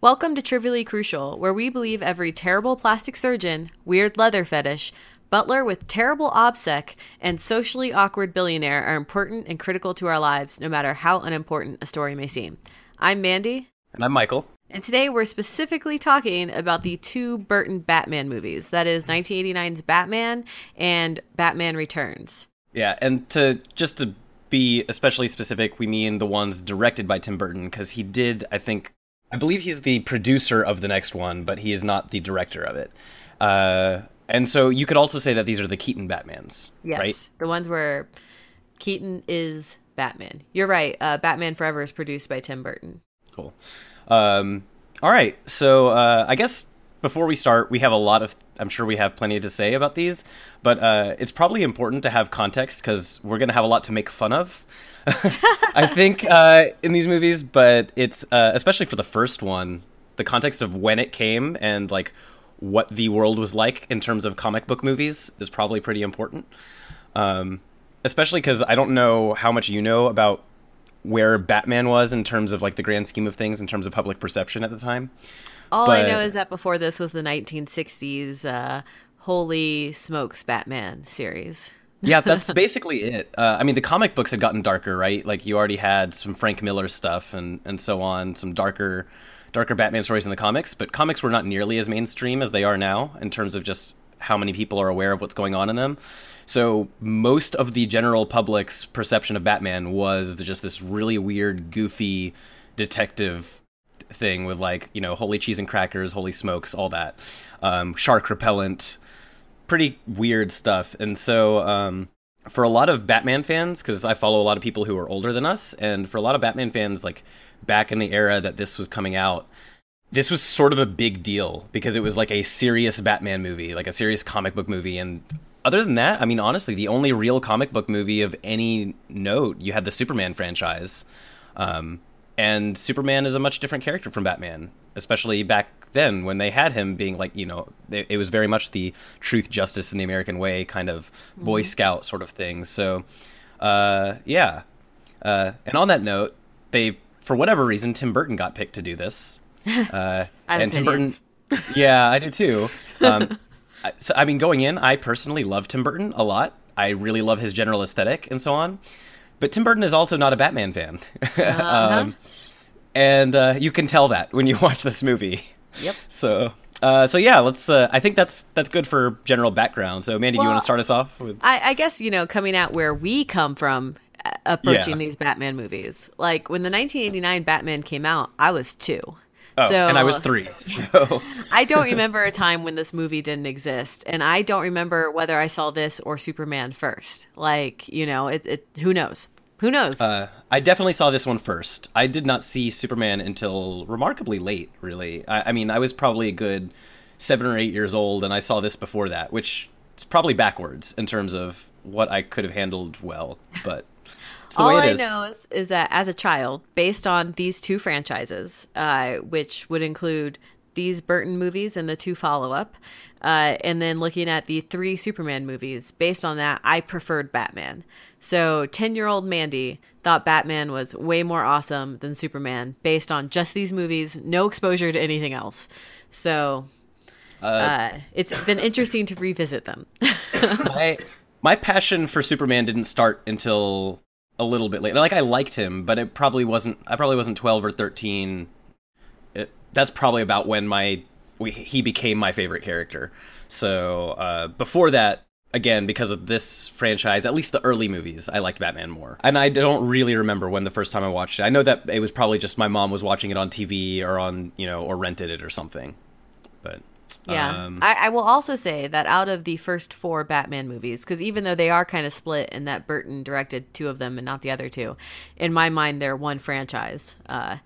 Welcome to Trivially Crucial, where we believe every terrible plastic surgeon, weird leather fetish, butler with terrible OPSEC, and socially awkward billionaire are important and critical to our lives, no matter how unimportant a story may seem. I'm Mandy. And I'm Michael. And today we're specifically talking about the two Burton Batman movies. That is 1989's Batman and Batman Returns. Yeah, and to just to be especially specific, we mean the ones directed by Tim Burton because he did, I think, I believe he's the producer of the next one, but he is not the director of it. Uh, and so you could also say that these are the Keaton Batmans, Yes, right? the ones where Keaton is Batman. You're right. Uh, Batman Forever is produced by Tim Burton. Cool. Um, all right, so uh, I guess before we start, we have a lot of. I'm sure we have plenty to say about these, but uh, it's probably important to have context because we're going to have a lot to make fun of. I think uh, in these movies, but it's uh, especially for the first one, the context of when it came and like what the world was like in terms of comic book movies is probably pretty important. Um, especially because I don't know how much you know about where Batman was in terms of like the grand scheme of things in terms of public perception at the time. All I know is that before this was the 1960s uh, Holy Smokes Batman series. Yeah, that's basically it. Uh, I mean, the comic books had gotten darker, right? Like you already had some Frank Miller stuff and and so on, some darker, darker Batman stories in the comics. But comics were not nearly as mainstream as they are now in terms of just how many people are aware of what's going on in them. So most of the general public's perception of Batman was just this really weird, goofy detective thing with like you know holy cheese and crackers, holy smokes, all that, um, shark repellent pretty weird stuff. And so, um, for a lot of Batman fans, because I follow a lot of people who are older than us, and for a lot of Batman fans, like back in the era that this was coming out, this was sort of a big deal because it was like a serious Batman movie, like a serious comic book movie. And other than that, I mean, honestly, the only real comic book movie of any note, you had the Superman franchise. Um, and Superman is a much different character from Batman, especially back then when they had him being like, you know, it, it was very much the truth, justice, in the American way kind of Boy Scout sort of thing. So, uh, yeah. Uh, and on that note, they, for whatever reason, Tim Burton got picked to do this. Uh, and Tim Burton, yeah, I do too. Um, I- so, I mean, going in, I personally love Tim Burton a lot. I really love his general aesthetic and so on. But Tim Burton is also not a Batman fan. um, and uh, you can tell that when you watch this movie. Yep. So, uh, so yeah, let's. Uh, I think that's that's good for general background. So, Mandy, do you want to start us off with? I, I guess, you know, coming out where we come from, uh, approaching Yeah. these Batman movies. Like when the 1989 Batman came out, I was two. Oh, so, and I was three. So, I don't remember a time when this movie didn't exist, and I don't remember whether I saw this or Superman first. Like, you know, it, it who knows? Who knows? uh, I definitely saw this one first. I did not see Superman until remarkably late. Really, I, I mean, I was probably a good seven or eight years old, and I saw this before that, which is probably backwards in terms of what I could have handled well. But it's the All way it I is. know is, is that as a child, based on these two franchises, uh, which would include these Burton movies and the two follow up, uh, and then looking at the three Superman movies, based on that, I preferred Batman. So 10 year old Mandy thought Batman was way more awesome than Superman based on just these movies, no exposure to anything else. So uh, it's been interesting to revisit them. my my passion for Superman didn't start until a little bit later. Like I liked him, but it probably wasn't. I probably wasn't twelve or thirteen. It, that's probably about when my we, he became my favorite character. So uh, before that, again, because of this franchise, at least the early movies, I liked Batman more. And I don't really remember when the first time I watched it. I know that it was probably just my mom was watching it on TV or on you know or rented it or something. But Yeah. um, I, I will also say that out of the first four Batman movies, because even though they are kind of split in that Burton directed two of them and not the other two, in my mind, they're one franchise. Uh,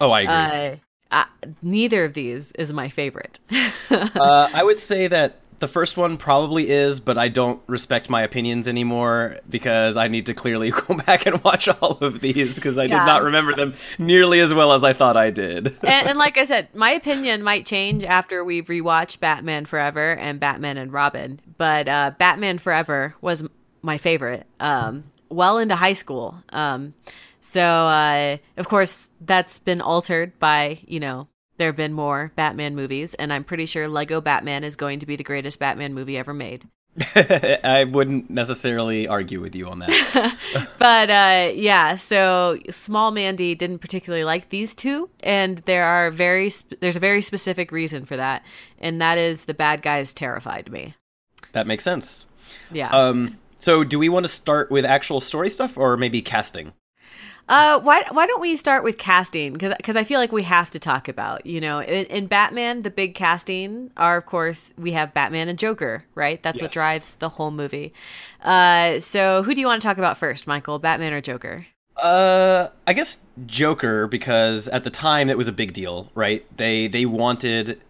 oh, I agree. uh, I, neither of these is my favorite. uh, I would say that the first one probably is, but I don't respect my opinions anymore because I need to clearly go back and watch all of these because I Yeah. did not remember them nearly as well as I thought I did. and, and like I said, my opinion might change after we rewatch Batman Forever and Batman and Robin. But uh, Batman Forever was my favorite. Um, well into high school. Um, so uh, of course that's been altered by you know there have been more Batman movies, and I'm pretty sure Lego Batman is going to be the greatest Batman movie ever made. I wouldn't necessarily argue with you on that. but uh, yeah, so Small Mandy didn't particularly like these two, and there are very sp- there's a very specific reason for that, and that is the bad guys terrified me. That makes sense. Yeah. Um. So, do we want to start with actual story stuff, or maybe casting? Uh, why why don't we start with casting? Because because I feel like we have to talk about you know in, in, Batman the big casting are of course we have Batman and Joker right that's yes. what drives the whole movie. Uh, so who do you want to talk about first, Michael? Batman or Joker? Uh, I guess Joker because at the time it was a big deal, right? They they wanted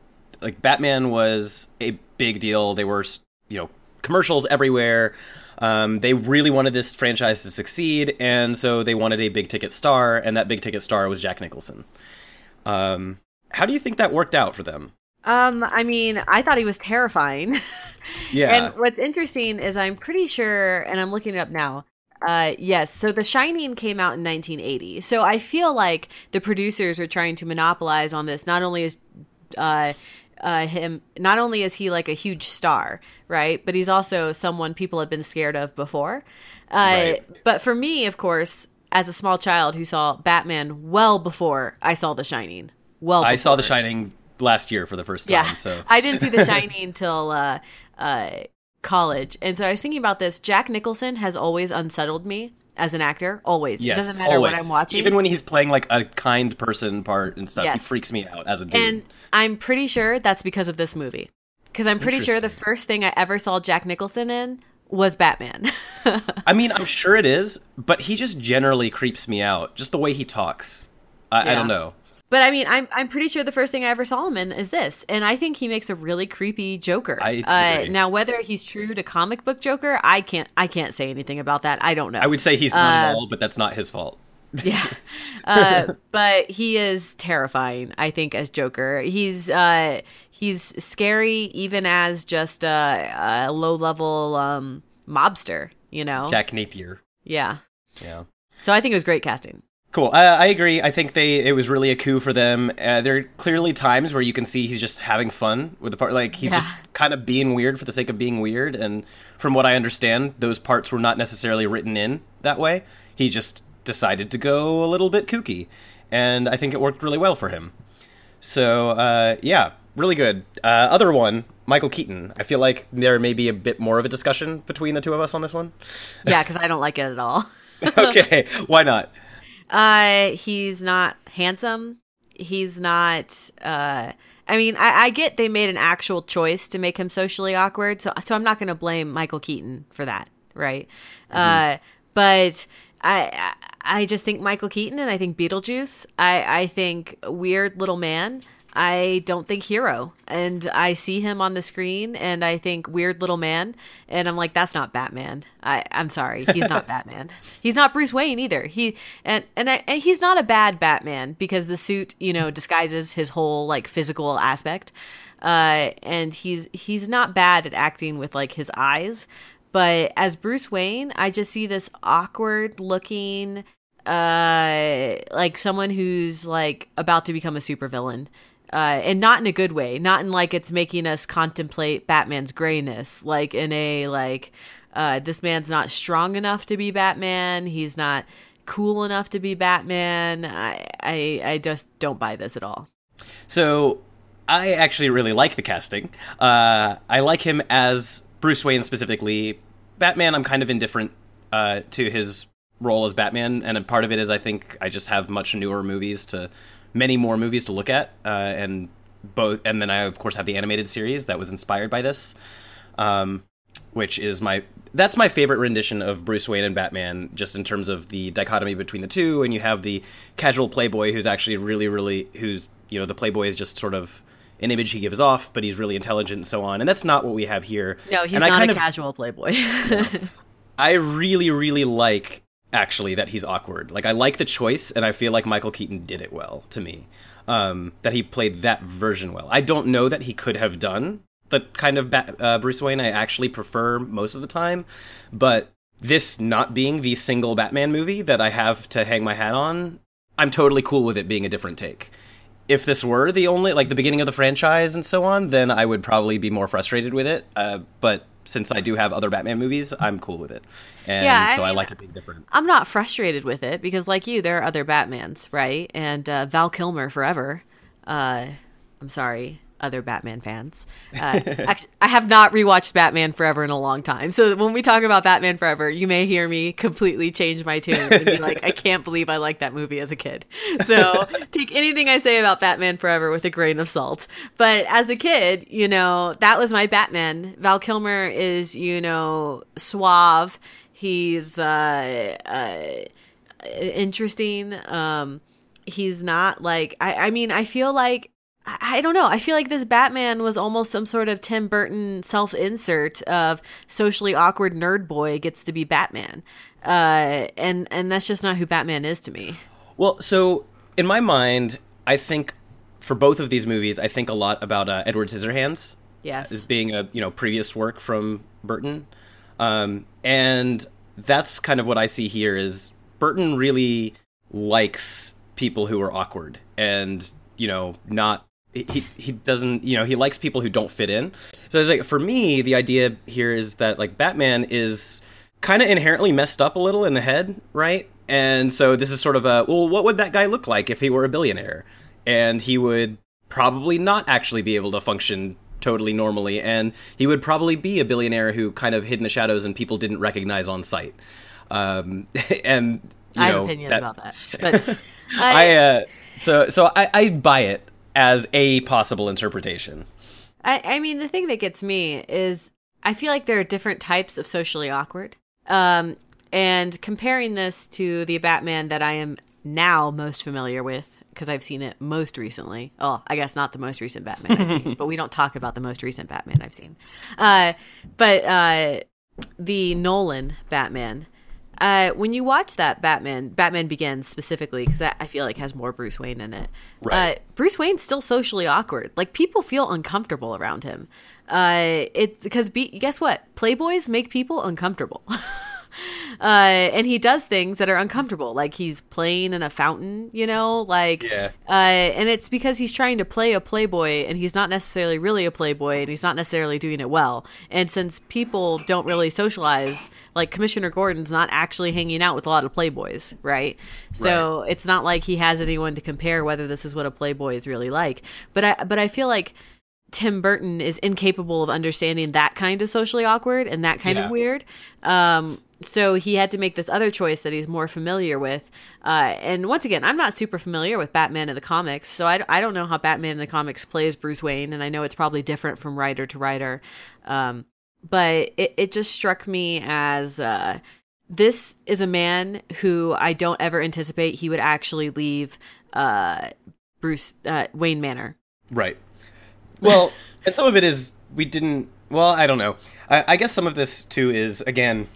like Batman was a big deal. They were you know commercials everywhere. Um, they really wanted this franchise to succeed, and so they wanted a big ticket star, and that big ticket star was Jack Nicholson. Um, how do you think that worked out for them? Um, I mean, I thought he was terrifying. yeah. And what's interesting is I'm pretty sure, and I'm looking it up now. Uh, yes. So The Shining came out in 1980. So I feel like the producers are trying to monopolize on this. Not only is uh, uh, him not only is he like a huge star right but he's also someone people have been scared of before. Uh, right. but for me of course as a small child who saw batman well before i saw the shining well i saw the shining last year for the first time yeah. so. I didn't see the shining until uh, uh, college. And so i was thinking about this. Jack nicholson has always unsettled me as an actor always. Yes, it doesn't matter always. what i'm watching. Even when he's playing like a kind person part and stuff yes. he freaks me out as a dude. And i'm pretty sure that's because of this movie. Because i'm pretty sure the first thing i ever saw jack nicholson in was batman. I mean i'm sure it is but he just generally creeps me out just the way he talks. I, yeah. I don't know but I mean, I'm I'm pretty sure the first thing I ever saw him in is this, and I think he makes a really creepy Joker. I uh, now, whether he's true to comic book Joker, I can't I can't say anything about that. I don't know. I would say he's not uh, at all, but that's not his fault. yeah, uh, but he is terrifying. I think as Joker, he's uh, he's scary even as just a, a low level um, mobster. You know, Jack Napier. Yeah, yeah. So I think it was great casting. Cool. I, I, agree. I think they it was really a coup for them. Uh, there are clearly times where you can see he's just having fun with the part. Like he's yeah. just kind of being weird for the sake of being weird. And from what I understand, those parts were not necessarily written in that way. He just decided to go a little bit kooky, and I think it worked really well for him. So uh, yeah, really good. Uh, other one, Michael Keaton. I feel like there may be a bit more of a discussion between the two of us on this one. Yeah, because I don't like it at all. okay, why not? Uh, he's not handsome. He's not. Uh, I mean, I, I get they made an actual choice to make him socially awkward, so so I'm not going to blame Michael Keaton for that, right? Mm-hmm. Uh, but I I just think Michael Keaton and I think Beetlejuice. I I think weird little man. I don't think hero. And I see him on the screen and I think weird little man. And I'm like, that's not Batman. I, I'm sorry. He's not Batman. He's not Bruce Wayne either. He and and, I, and he's not a bad Batman because the suit, you know, disguises his whole like physical aspect. Uh, and he's he's not bad at acting with like his eyes. But as Bruce Wayne, I just see this awkward looking uh like someone who's like about to become a supervillain uh, and not in a good way, not in like it's making us contemplate Batman's grayness, like in a like uh, this man's not strong enough to be Batman, he's not cool enough to be Batman. I I, I just don't buy this at all. So I actually really like the casting. Uh, I like him as Bruce Wayne specifically. Batman, I'm kind of indifferent uh, to his role as Batman, and a part of it is I think I just have much newer movies to many more movies to look at, uh, and both, and then I of course have the animated series that was inspired by this, um, which is my that's my favorite rendition of Bruce Wayne and Batman, just in terms of the dichotomy between the two, and you have the casual playboy who's actually really, really who's you know the playboy is just sort of an image he gives off, but he's really intelligent and so on, and that's not what we have here. No, he's and not a of, casual playboy. you know, I really, really like actually that he's awkward. Like I like the choice, and I feel like Michael Keaton did it well to me. Um, that he played that version well. I don't know that he could have done the kind of ba- uh, Bruce Wayne I actually prefer most of the time, but this not being the single Batman movie that I have to hang my hat on, I'm totally cool with it being a different take. If this were the only like the beginning of the franchise and so on, then I would probably be more frustrated with it. Uh, but since I do have other Batman movies, I'm cool with it, and Yeah, I so I, mean, like it being different. I'm not frustrated with it because, like you, there are other Batmans, right? And uh, Val Kilmer forever. Uh, I'm sorry, other Batman fans. Uh, actually, I have not rewatched Batman Forever in a long time. So when we talk about Batman Forever, you may hear me completely change my tune and be like, I can't believe I liked that movie as a kid. So take anything I say about Batman Forever with a grain of salt. But as a kid, you know, that was my Batman. Val Kilmer is, you know, suave. He's uh, uh, interesting. Um, he's not like I, I mean I feel like I don't know. I feel like this Batman was almost some sort of Tim Burton self insert of socially awkward nerd boy gets to be Batman, uh, and and that's just not who Batman is to me. Well, so in my mind, I think for both of these movies, I think a lot about uh, Edward Scissorhands Yes. as being a you know previous work from Burton, um, and that's kind of what I see here is Burton really likes people who are awkward and you know not he he doesn't you know he likes people who don't fit in. So it's like for me the idea here is that like Batman is kind of inherently messed up a little in the head, right? And so this is sort of a well, what would that guy look like if he were a billionaire? And he would probably not actually be able to function totally normally, and he would probably be a billionaire who kind of hid in the shadows and people didn't recognize on sight. Um, and you I have know, opinions that- about that, but I I, uh, so so I, I buy it as a possible interpretation. I I mean the thing that gets me is I feel like there are different types of socially awkward. Um, and comparing this to the Batman that I am now most familiar with because I've seen it most recently. Oh, I guess not the most recent Batman I've seen, but we don't talk about the most recent Batman I've seen. Uh, but uh, the Nolan Batman. Uh, when you watch that Batman, Batman Begins specifically, because I, I feel like has more Bruce Wayne in it. Right. Uh, Bruce Wayne's still socially awkward. Like people feel uncomfortable around him. Uh, it's because be, guess what? Playboys make people uncomfortable. uh, and he does things that are uncomfortable, like he's playing in a fountain, you know, like, Yeah. uh, and it's because he's trying to play a playboy, and he's not necessarily really a playboy, and he's not necessarily doing it well. And since people don't really socialize, like Commissioner Gordon's not actually hanging out with a lot of playboys, right? So it's not like he has anyone to compare whether this is what a playboy is really like. But I, but I feel like. Tim Burton is incapable of understanding that kind of socially awkward and that kind Yeah. of weird. Um, so he had to make this other choice that he's more familiar with. Uh, and once again, I'm not super familiar with Batman in the comics, so I, I don't know how Batman in the comics plays Bruce Wayne, and I know it's probably different from writer to writer. Um, but it, it just struck me as uh, this is a man who I don't ever anticipate he would actually leave uh, Bruce uh, Wayne Manor. Right. Well, and some of it is we didn't. Well, I don't know. I, I guess some of this too is again,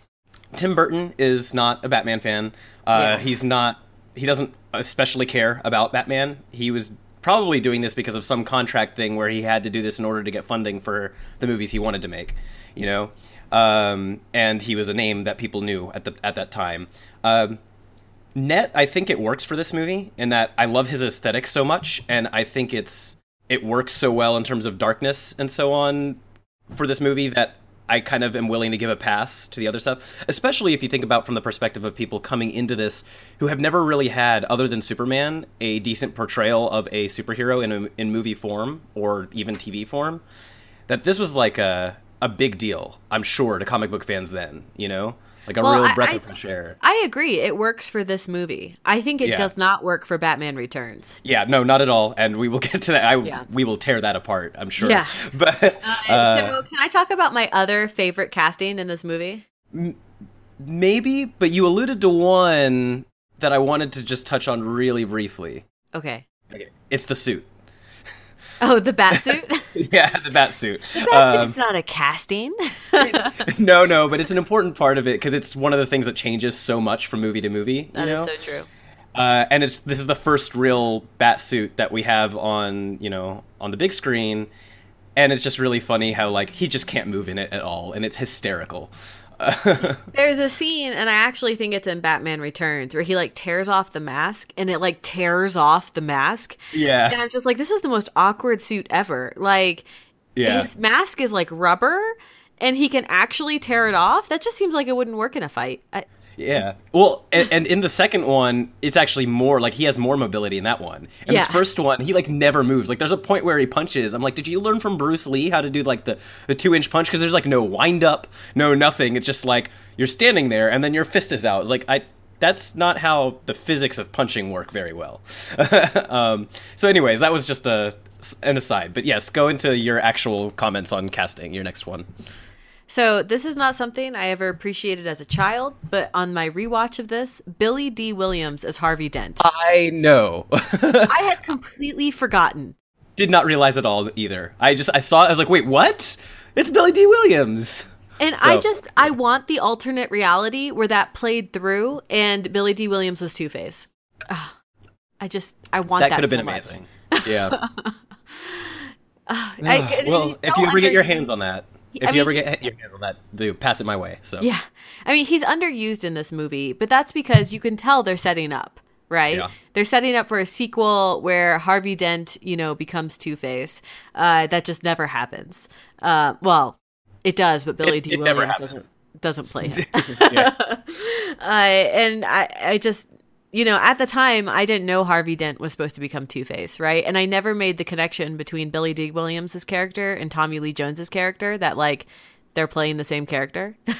Tim Burton is not a Batman fan. Uh, Yeah. He's not. He doesn't especially care about Batman. He was probably doing this because of some contract thing where he had to do this in order to get funding for the movies he wanted to make. You know, um, and he was a name that people knew at the at that time. Um, net i think it works for this movie in that i love his aesthetic so much and i think it's it works so well in terms of darkness and so on for this movie that i kind of am willing to give a pass to the other stuff especially if you think about from the perspective of people coming into this who have never really had other than superman a decent portrayal of a superhero in, a, in movie form or even tv form that this was like a, a big deal i'm sure to comic book fans then you know like a Well, real I- breath I- of fresh air I agree. It works for this movie. I think it Yeah. does not work for Batman Returns. Yeah, no, not at all. And we will get to that. I, Yeah. We will tear that apart, I'm sure. Yeah. But uh, so, can I talk about my other favorite casting in this movie? maybe, but you alluded to one that I wanted to just touch on really briefly. Okay. Okay. It's the suit. Oh, the bat suit. yeah, the bat suit. The bat Um, suit's not a casting. no, no, but it's an important part of it because it's one of the things that changes so much from movie to movie. That is so true. uh, and it's this is the first real bat suit that we have on you know on the big screen, and it's just really funny how like he just can't move in it at all, and it's hysterical. There's a scene, and I actually think it's in Batman Returns, where he like tears off the mask, and it like tears off the mask. Yeah. And I'm just like, this is the most awkward suit ever. Like, Yeah. his mask is like rubber, and he can actually tear it off. That just seems like it wouldn't work in a fight. I, Yeah. Well, and, and in the second one, it's actually more like he has more mobility in that one. And Yeah. this first one, he like never moves. Like there's a point where he punches. I'm like, did you learn from Bruce Lee how to do like the the two inch punch? Because there's like no wind up, no nothing. It's just like you're standing there and then your fist is out. It's like I. That's not how the physics of punching work very well. um, so, anyways, that was just a an aside. But yes, go into your actual comments on casting. Your next one. So this is not something I ever appreciated as a child, but on my rewatch of this, Billy Dee Williams as Harvey Dent. I know. I had completely forgotten. did not realize at all either. I just I saw it, I was like, wait, what? It's Billy Dee Williams. And I just I want the alternate reality where that played through and Billy Dee Williams was Two Face. Ah, I just I want that. That could have so been much. amazing. Yeah. Ah, I- well, if you ever get your hands on that, if I you ever get your hands on that, do pass it my way. So Yeah. I mean, he's underused in this movie, but that's because you can tell they're setting up, right? Yeah. They're setting up for a sequel where Harvey Dent, you know, becomes Two Face. Uh, that just never happens. Uh, well, it does, but Billy It- D. it Williams doesn't doesn't play him. uh, and I, I just, you know, at the time, I didn't know Harvey Dent was supposed to become Two Face, right? And I never made the connection between Billy Dee Williams' character and Tommy Lee Jones's character that like they're playing the same character uh,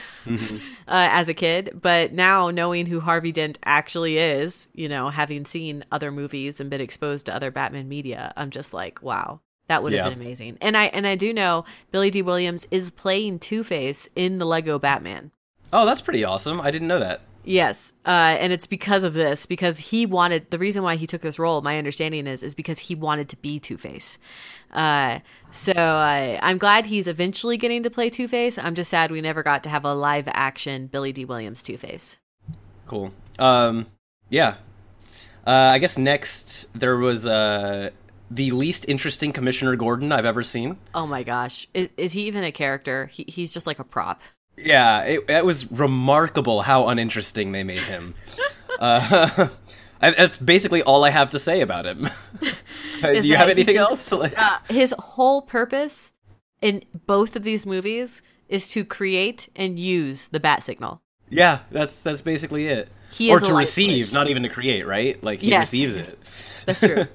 as a kid. But now knowing who Harvey Dent actually is, you know, having seen other movies and been exposed to other Batman media, I'm just like, wow. That would have Yeah. been amazing. And I and I do know Billy Dee Williams is playing Two Face in the Lego Batman. Oh, that's pretty awesome. I didn't know that. Yes, uh, and it's because of this because he wanted the reason why he took this role. My understanding is is because he wanted to be Two Face. Uh, so uh, I'm glad he's eventually getting to play Two Face. I'm just sad we never got to have a live action Billy Dee Williams Two Face. Cool. Um, yeah. Uh, I guess next there was uh, the least interesting Commissioner Gordon I've ever seen. Oh my gosh, is, is he even a character? He, he's just like a prop. Yeah, it, it was remarkable how uninteresting they made him. uh, that's basically all I have to say about him. Do you have anything else? Uh, his whole purpose in both of these movies is to create and use the bat signal. yeah, that's that's basically it. He or to receive, switch. not even to create, right? Like he Yes. receives it. That's true.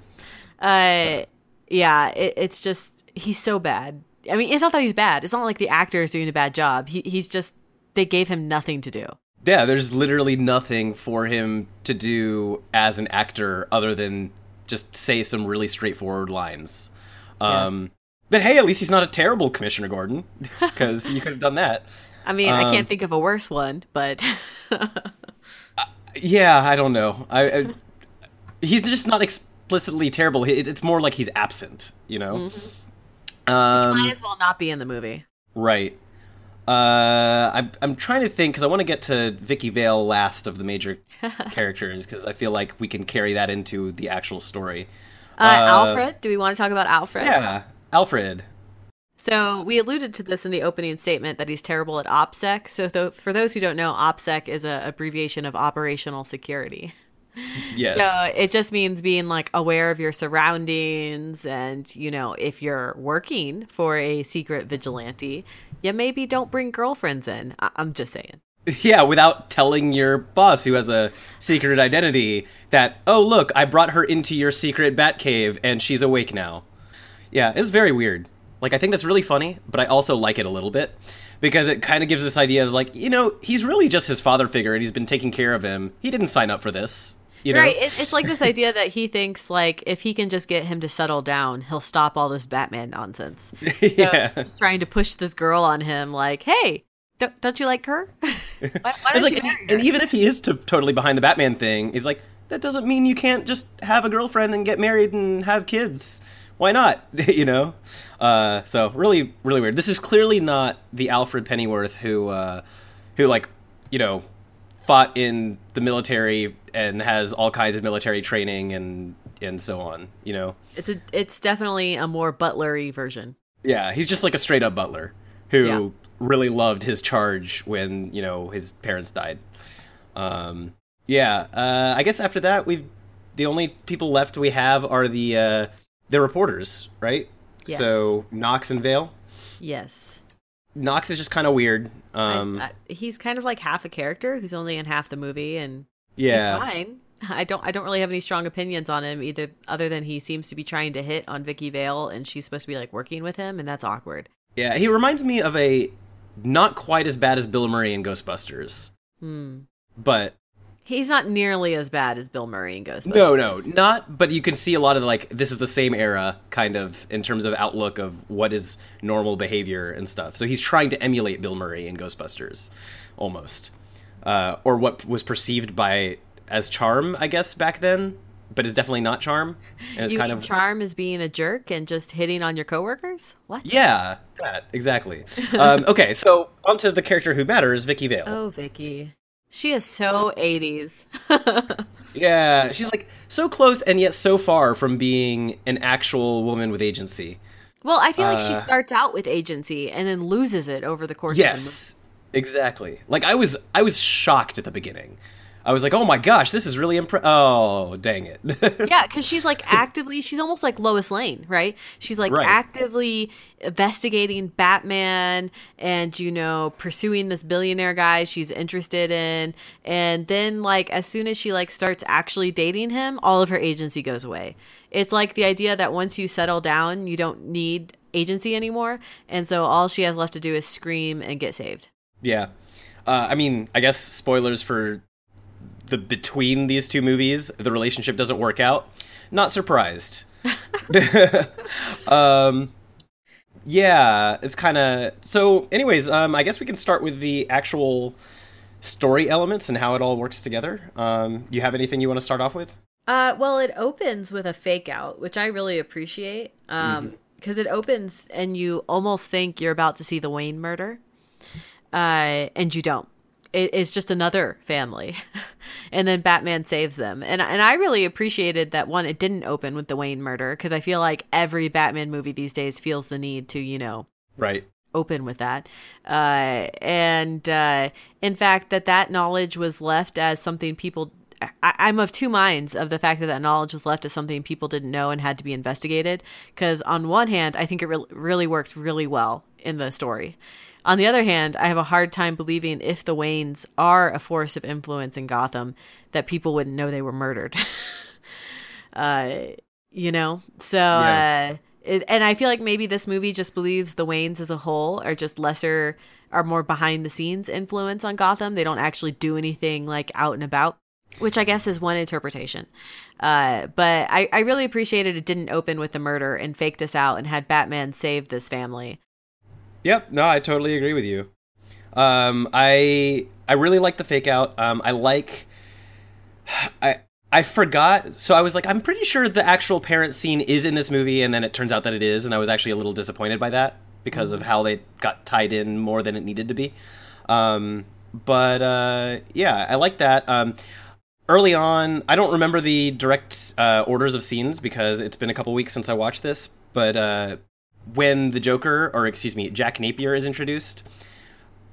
uh, yeah, it, it's just he's so bad. I mean, it's not that he's bad. It's not like the actor is doing a bad job. He, he's just they gave him nothing to do. Yeah, there's literally nothing for him to do as an actor other than just say some really straightforward lines. Um, Yes. But hey, at least he's not a terrible Commissioner Gordon, because you could have done that. I mean, I Um, can't think of a worse one, but Yeah, I don't know. I, I he's just not explicitly terrible. It- It's more like he's absent, you know. Um, might as well not be in the movie. Right. Uh, I'm I'm trying to think because I want to get to Vicky Vale last of the major characters because I feel like we can carry that into the actual story. Uh, Alfred, do we want to talk about Alfred? Yeah, Alfred. So we alluded to this in the opening statement that he's terrible at OPSEC. So th- for those who don't know, OPSEC is an abbreviation of operational security. Yes. So it just means being like aware of your surroundings and, you know, if you're working for a secret vigilante, you maybe don't bring girlfriends in. I- I'm just saying. Yeah, without telling your boss who has a secret identity that, oh, look, I brought her into your secret bat cave and she's awake now. Yeah, it's very weird. Like, I think that's really funny, but I also like it a little bit because it kind of gives this idea of, like, you know, he's really just his father figure and he's been taking care of him. He didn't sign up for this. You know? Right. It, it's like this idea that he thinks like if he can just get him to settle down, he'll stop all this Batman nonsense. So yeah. he's trying to push this girl on him like, hey, don't, don't you like her? why, why don't like, you and, marry and even if he is to, totally behind the Batman thing, he's like, that doesn't mean you can't just have a girlfriend and get married and have kids. Why not? you know? Uh, so really, really weird. This is clearly not the Alfred Pennyworth who, uh, who like, you know, fought in the military and has all kinds of military training and and so on. You know? It's a, it's definitely a more butlery version. Yeah, he's just like a straight up butler who Yeah. really loved his charge when you know his parents died. Um, yeah, uh, I guess after that we've the only people left we have are the uh, the reporters, right? Yes. So Knox and Vale. Yes. Knox is just kind of weird. Um, I, I, he's kind of like half a character who's only in half the movie, and yeah, he's fine. I don't. I don't really have any strong opinions on him either, other than he seems to be trying to hit on Vicky Vale, and she's supposed to be like working with him, and that's awkward. Yeah, he reminds me of a not quite as bad as Bill Murray in Ghostbusters, Hmm. but He's not nearly as bad as Bill Murray in Ghostbusters. no, no, not. But you can see a lot of the, like this is the same era, kind of in terms of outlook of what is normal behavior and stuff. So he's trying to emulate Bill Murray in Ghostbusters, almost, uh, or what was perceived by as charm, I guess back then, but is definitely not charm, and it's You kind mean of charm is being a jerk and just hitting on your coworkers. What? yeah, that exactly. um, okay, so onto the character who matters, Vicky Vale. Oh, Vicky. She is so 80s. Yeah, she's like so close and yet so far from being an actual woman with agency. well, I feel like she Uh, starts out with agency and then loses it over the course of the movie. Yes, exactly. Like I was, I was shocked at the beginning. I was like, "Oh my gosh, this is really impre Oh, dang it! yeah, because she's like actively, she's almost like Lois Lane, right? She's like Right. actively investigating Batman and, you know, pursuing this billionaire guy she's interested in. And then, like, as soon as she like starts actually dating him, all of her agency goes away. It's like the idea that once you settle down, you don't need agency anymore. And so all she has left to do is scream and get saved. yeah, uh, I mean, I guess spoilers for the between these two movies, the relationship doesn't work out. Not surprised. um, yeah, it's kind of so. Anyways, um, I guess we can start with the actual story elements and how it all works together. Um, you have anything you want to start off with? Uh, well, it opens with a fake out, which I really appreciate. Um, because it opens and you almost think you're about to see the Wayne murder, uh, and you don't. It, it's just another family, and then Batman saves them. And and I really appreciated that one. It didn't open with the Wayne murder because I feel like every Batman movie these days feels the need to you know Right. open with that uh, and uh, in fact that that knowledge was left as something people I, i'm of two minds of the fact that that knowledge was left as something people didn't know and had to be investigated because on one hand i think it re- really works really well in the story on the other hand i have a hard time believing if the waynes are a force of influence in gotham that people wouldn't know they were murdered. Uh you know? So Yeah. uh it, and i feel like maybe this movie just believes the waynes as a whole are just lesser are more behind the scenes influence on gotham. They don't actually do anything like out and about which i guess is one interpretation. Uh but i i really appreciated it didn't open with the murder and faked us out and had batman save this family Yep. No, I totally agree with you. Um, I I really like the fake out. Um, I like. I I forgot. So I was like, I'm pretty sure the actual parent scene is in this movie, and then it turns out that it is, and I was actually a little disappointed by that because of how they got tied in more than it needed to be. Um, but uh, yeah, I like that. Um, early on, I don't remember the direct uh, orders of scenes because it's been a couple weeks since I watched this, but uh, when the Joker, or excuse me, Jack Napier is introduced,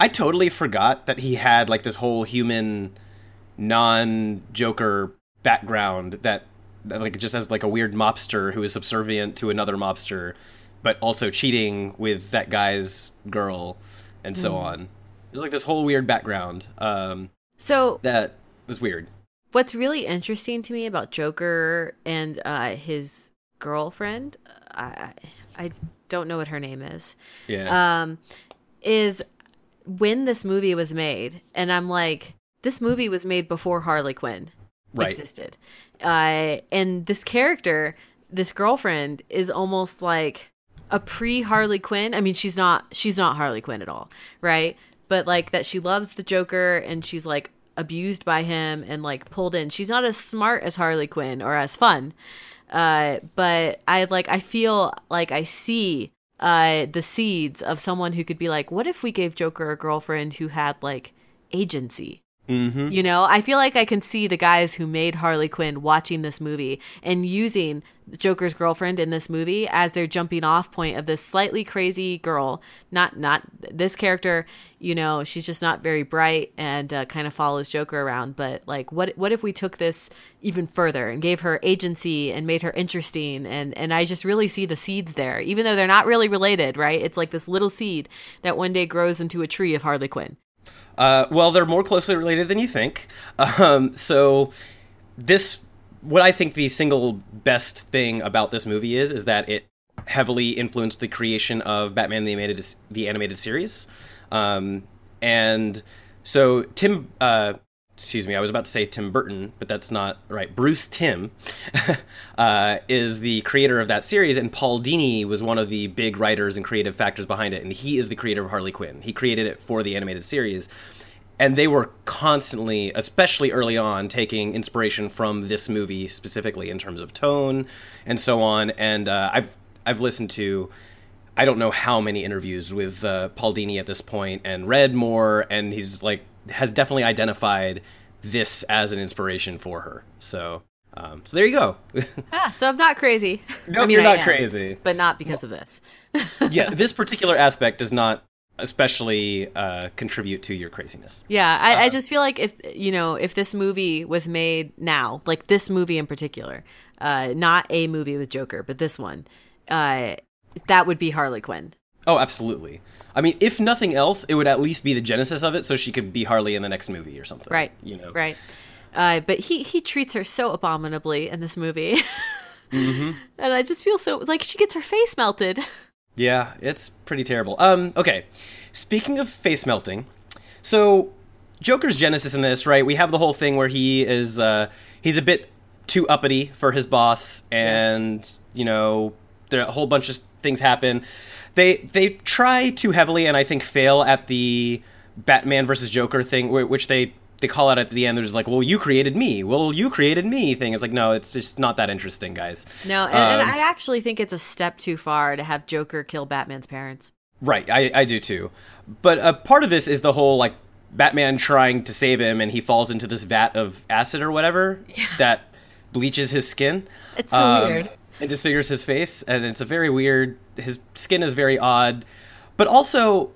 I totally forgot that he had like this whole human non-Joker background that, that like just as like a weird mobster who is subservient to another mobster, but also cheating with that guy's girl and so on. There's like this whole weird background um, so that was weird. what's really interesting to me about Joker and uh, his girlfriend, I I don't know what her name is, Yeah. um, is when this movie was made, and I'm like, this movie was made before Harley Quinn Right. existed, uh, and this character, this girlfriend, is almost like a pre Harley Quinn. I mean, she's not she's not Harley Quinn at all, right? But like that she loves the Joker and she's like abused by him and like pulled in. She's not as smart as Harley Quinn or as fun. Uh but I like I feel like I see uh the seeds of someone who could be like, what if we gave Joker a girlfriend who had like agency? Mm-hmm. You know, I feel like I can see the guys who made Harley Quinn watching this movie and using Joker's girlfriend in this movie as their jumping off point of this slightly crazy girl. Not not this character, you know, she's just not very bright and uh, kind of follows Joker around. But like, what what if we took this even further and gave her agency and made her interesting? And and I just really see the seeds there, even though they're not really related, right? It's like this little seed that one day grows into a tree of Harley Quinn. Uh, well, they're more closely related than you think. Um, so this, what I think the single best thing about this movie is, is that it heavily influenced the creation of Batman the animated the animated series, um, and so Tim. Uh, excuse me, I was about to say Tim Burton, but that's not right. Bruce Timm uh, is the creator of that series, and Paul Dini was one of the big writers and creative factors behind it, and he is the creator of Harley Quinn. He created it for the animated series. And they were constantly, especially early on, taking inspiration from this movie specifically in terms of tone and so on. And uh, I've I've listened to I don't know how many interviews with uh, Paul Dini at this point and read more, and he's like has definitely identified this as an inspiration for her. So, um, so there you go. ah, so I'm not crazy. No, I mean, you're not am, crazy, but not because well, of this. yeah, this particular aspect does not especially uh, contribute to your craziness. Yeah, I, uh, I, just feel like if you know if this movie was made now, like this movie in particular, uh, not a movie with Joker, but this one, uh, that would be Harley Quinn. Oh, absolutely. I mean, if nothing else, it would at least be the genesis of it, so she could be Harley in the next movie or something. Right. You know. Right. Uh, but he he treats her so abominably in this movie, mm-hmm. and I just feel so like she gets her face melted. Yeah, it's pretty terrible. Um, okay. Speaking of face melting, so Joker's genesis in this, right? We have the whole thing where he is uh he's a bit too uppity for his boss and yes. you know, there are a whole bunch of things happen. They they try too heavily and I think fail at the Batman versus Joker thing which they they call out at the end. They're just like, "Well, you created me. Well, you created me." Thing. It's like, no, it's just not that interesting, guys. No, and, um, and I actually think it's a step too far to have Joker kill Batman's parents. Right, I, I do too. But a part of this is the whole like Batman trying to save him, and he falls into this vat of acid or whatever yeah. that bleaches his skin. It's so um, weird. It disfigures his face, and it's a very weird. His skin is very odd, but also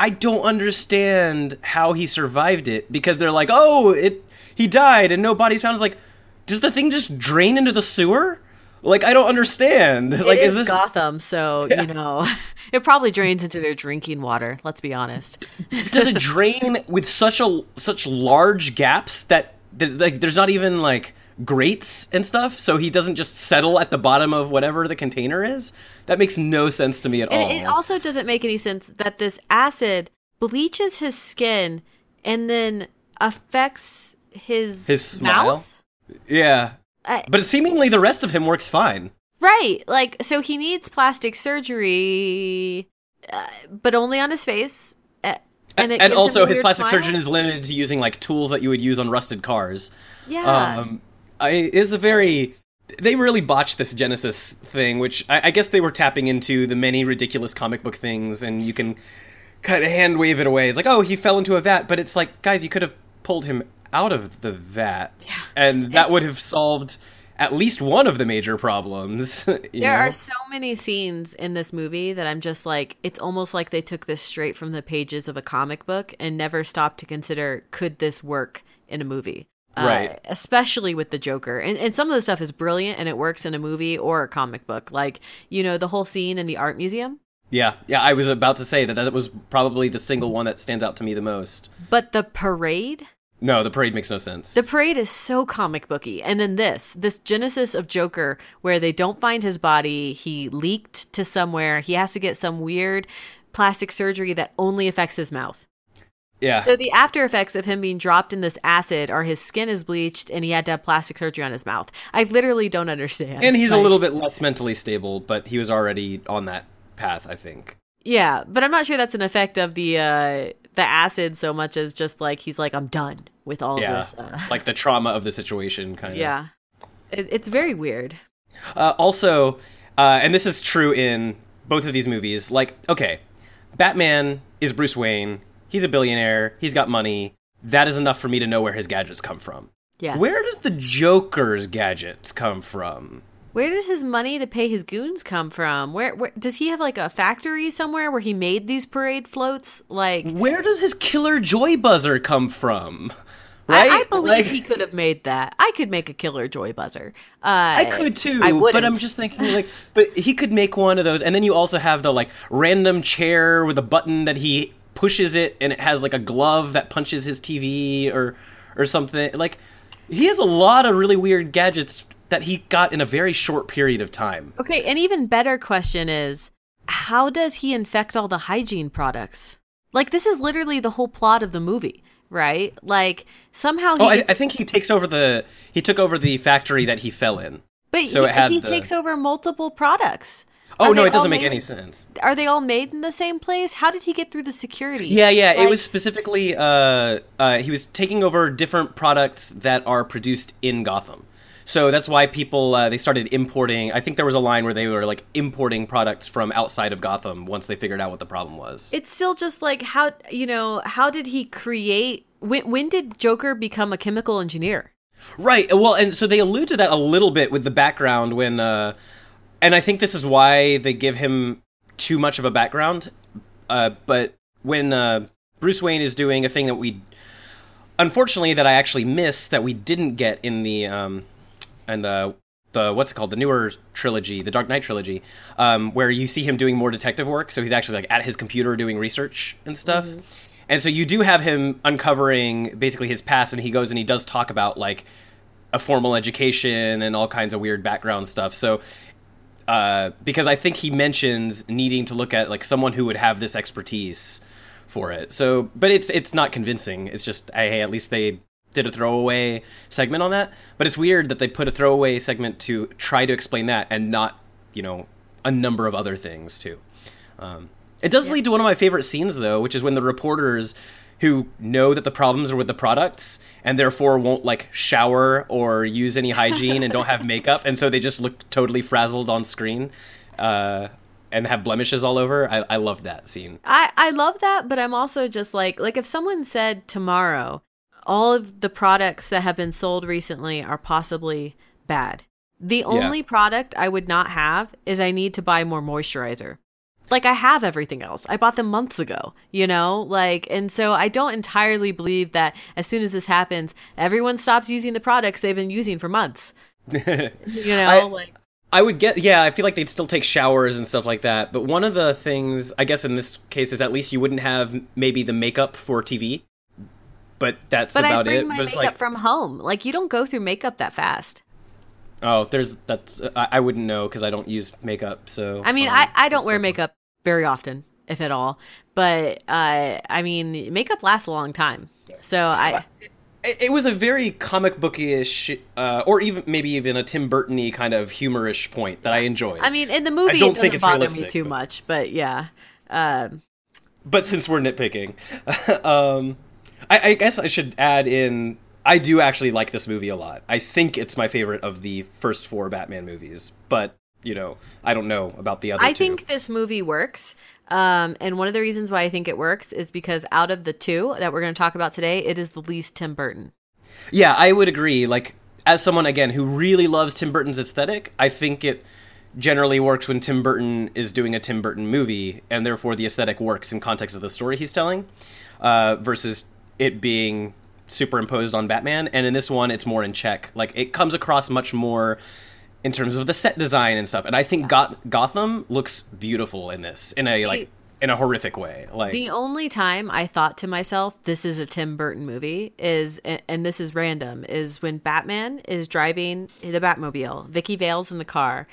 I don't understand how he survived it because they're like, oh, it he died and no body's found. It's like, does the thing just drain into the sewer? Like I don't understand. It like is, is this Gotham? So yeah. you know, it probably drains into their drinking water. Let's be honest. Does it drain with such a such large gaps that there's, like there's not even like grates and stuff, so he doesn't just settle at the bottom of whatever the container is. That makes no sense to me at and all. It also doesn't make any sense that this acid bleaches his skin and then affects his his smile. Mouth? Yeah, but seemingly the rest of him works fine. Right, like so he needs plastic surgery, uh, but only on his face. Uh, and, and also his plastic smile? surgeon is limited to using like tools that you would use on rusted cars. Yeah. Um, is a very they really botched this Genesis thing, which I, I, guess they were tapping into the many ridiculous comic book things, and you can kind of hand wave it away. It's like, oh, he fell into a vat, but it's like, guys, you could have pulled him out of the vat, yeah. and that would have solved at least one of the major problems. there know? are so many scenes in this movie that I'm just like, it's almost like they took this straight from the pages of a comic book and never stopped to consider could this work in a movie. Uh, right. Especially with the Joker. And, and some of the stuff is brilliant and it works in a movie or a comic book. Like, you know, the whole scene in the art museum. Yeah, yeah, I was about to say that that was probably the single one that stands out to me the most. But the parade? No, the parade makes no sense. The parade is so comic booky. And then this, this genesis of Joker where they don't find his body, he leaked to somewhere, he has to get some weird plastic surgery that only affects his mouth. Yeah. So the after effects of him being dropped in this acid are his skin is bleached and he had to have plastic surgery on his mouth. I literally don't understand. And he's a little bit less mentally stable, but he was already on that path, I think. Yeah, but I'm not sure that's an effect of the uh the acid so much as just like he's like I'm done with all yeah, this. Uh... Like the trauma of the situation kind of. Yeah. It, it's very weird. Uh, also, uh, and this is true in both of these movies, like okay, Batman is Bruce Wayne he's a billionaire, he's got money. that is enough for me to know where his gadgets come from. Yes. Where does the Joker's gadgets come from? Where does his money to pay his goons come from? Where, where does he have like a factory somewhere where he made these parade floats? Like, Where does his killer joy buzzer come from? Right? I believe Like- he could have made that. I could make a killer joy buzzer. Uh, I could too, I but wouldn't. I'm just thinking like, but he could make one of those, and then you also have the like random chair with a button that he pushes it, and it has like a glove that punches his TV or or something. Like, he has a lot of really weird gadgets that he got in a very short period of time. Okay, an even better question is how does he infect all the hygiene products? Like this is literally the whole plot of the movie, right? Like somehow he Oh, I, I think he takes over the he took over the factory that he fell in. but so he, he the- takes over multiple products. Oh no, it doesn't make made- any sense. Are they all made in the same place? How did he get through the security? Yeah, yeah. Like- it was specifically uh, uh, he was taking over different products that are produced in Gotham. So that's why people uh, they started importing. I think there was a line where they were like importing products from outside of Gotham once they figured out what the problem was. It's still just like how you know how did he create? When, when did Joker become a chemical engineer? Right. Well, and so they allude to that a little bit with the background when, uh, and I think this is why they give him too much of a background. Uh, but when uh, Bruce Wayne is doing a thing that we, unfortunately, that I actually missed that we didn't get in the um, and the the what's it called the newer trilogy, the Dark Knight trilogy, um, where you see him doing more detective work. So he's actually like at his computer doing research and stuff. And so you do have him uncovering basically his past, and he goes and he does talk about like a formal education and all kinds of weird background stuff. So, uh, because I think he mentions needing to look at like someone who would have this expertise for it. So, but it's it's not convincing. It's just hey, at least they did a throwaway segment on that. But it's weird that they put a throwaway segment to try to explain that and not you know a number of other things too. Um, it does lead to one of my favorite scenes though, which is when the reporters who know that the problems are with the products and therefore won't like shower or use any hygiene and don't have makeup and so they just look totally frazzled on screen uh, and have blemishes all over. I, I love that scene. I I love that, but I'm also just like like if someone said tomorrow all of the products that have been sold recently are possibly bad. The only product I would not have is I need to buy more moisturizer. Like I have everything else. I bought them months ago, you know? Like and so I don't entirely believe that as soon as this happens, everyone stops using the products they've been using for months. You know, I- like I would get, yeah, I feel like they'd still take showers and stuff like that. But one of the things, I guess in this case, is at least you wouldn't have maybe the makeup for TV. But that's but I about bring it. my but it's makeup like, from home. Like you don't go through makeup that fast. oh, there's that's I, I wouldn't know because I don't use makeup. So I mean, um, I, I don't wear makeup very often, if at all. But uh, I mean, makeup lasts a long time. So I, it, it was a very comic bookish, uh, or even maybe even a Tim Burton-y kind of humorish point that I enjoyed. I mean, in the movie, don't it think doesn't bother me too but- much. But yeah, um, but since we're nitpicking, um, I, I guess I should add in. I do actually like this movie a lot. I think it's my favorite of the first four Batman movies, but you know, I don't know about the other I two. think this movie works. Um, and one of the reasons why I think it works is because out of the two that we're going to talk about today, it is the least Tim Burton. Yeah, I would agree. Like, as someone again who really loves Tim Burton's aesthetic, I think it generally works when Tim Burton is doing a Tim Burton movie, and therefore the aesthetic works in context of the story he's telling, uh, versus it being superimposed on Batman. And in this one, it's more in check. Like, it comes across much more in terms of the set design and stuff. And I think Goth- Gotham looks beautiful in this in a like in a horrific way. Like, The only time I thought to myself, this is a Tim Burton movie, is, and this is random, is when Batman is driving the Batmobile. Vicki Vale's in the car,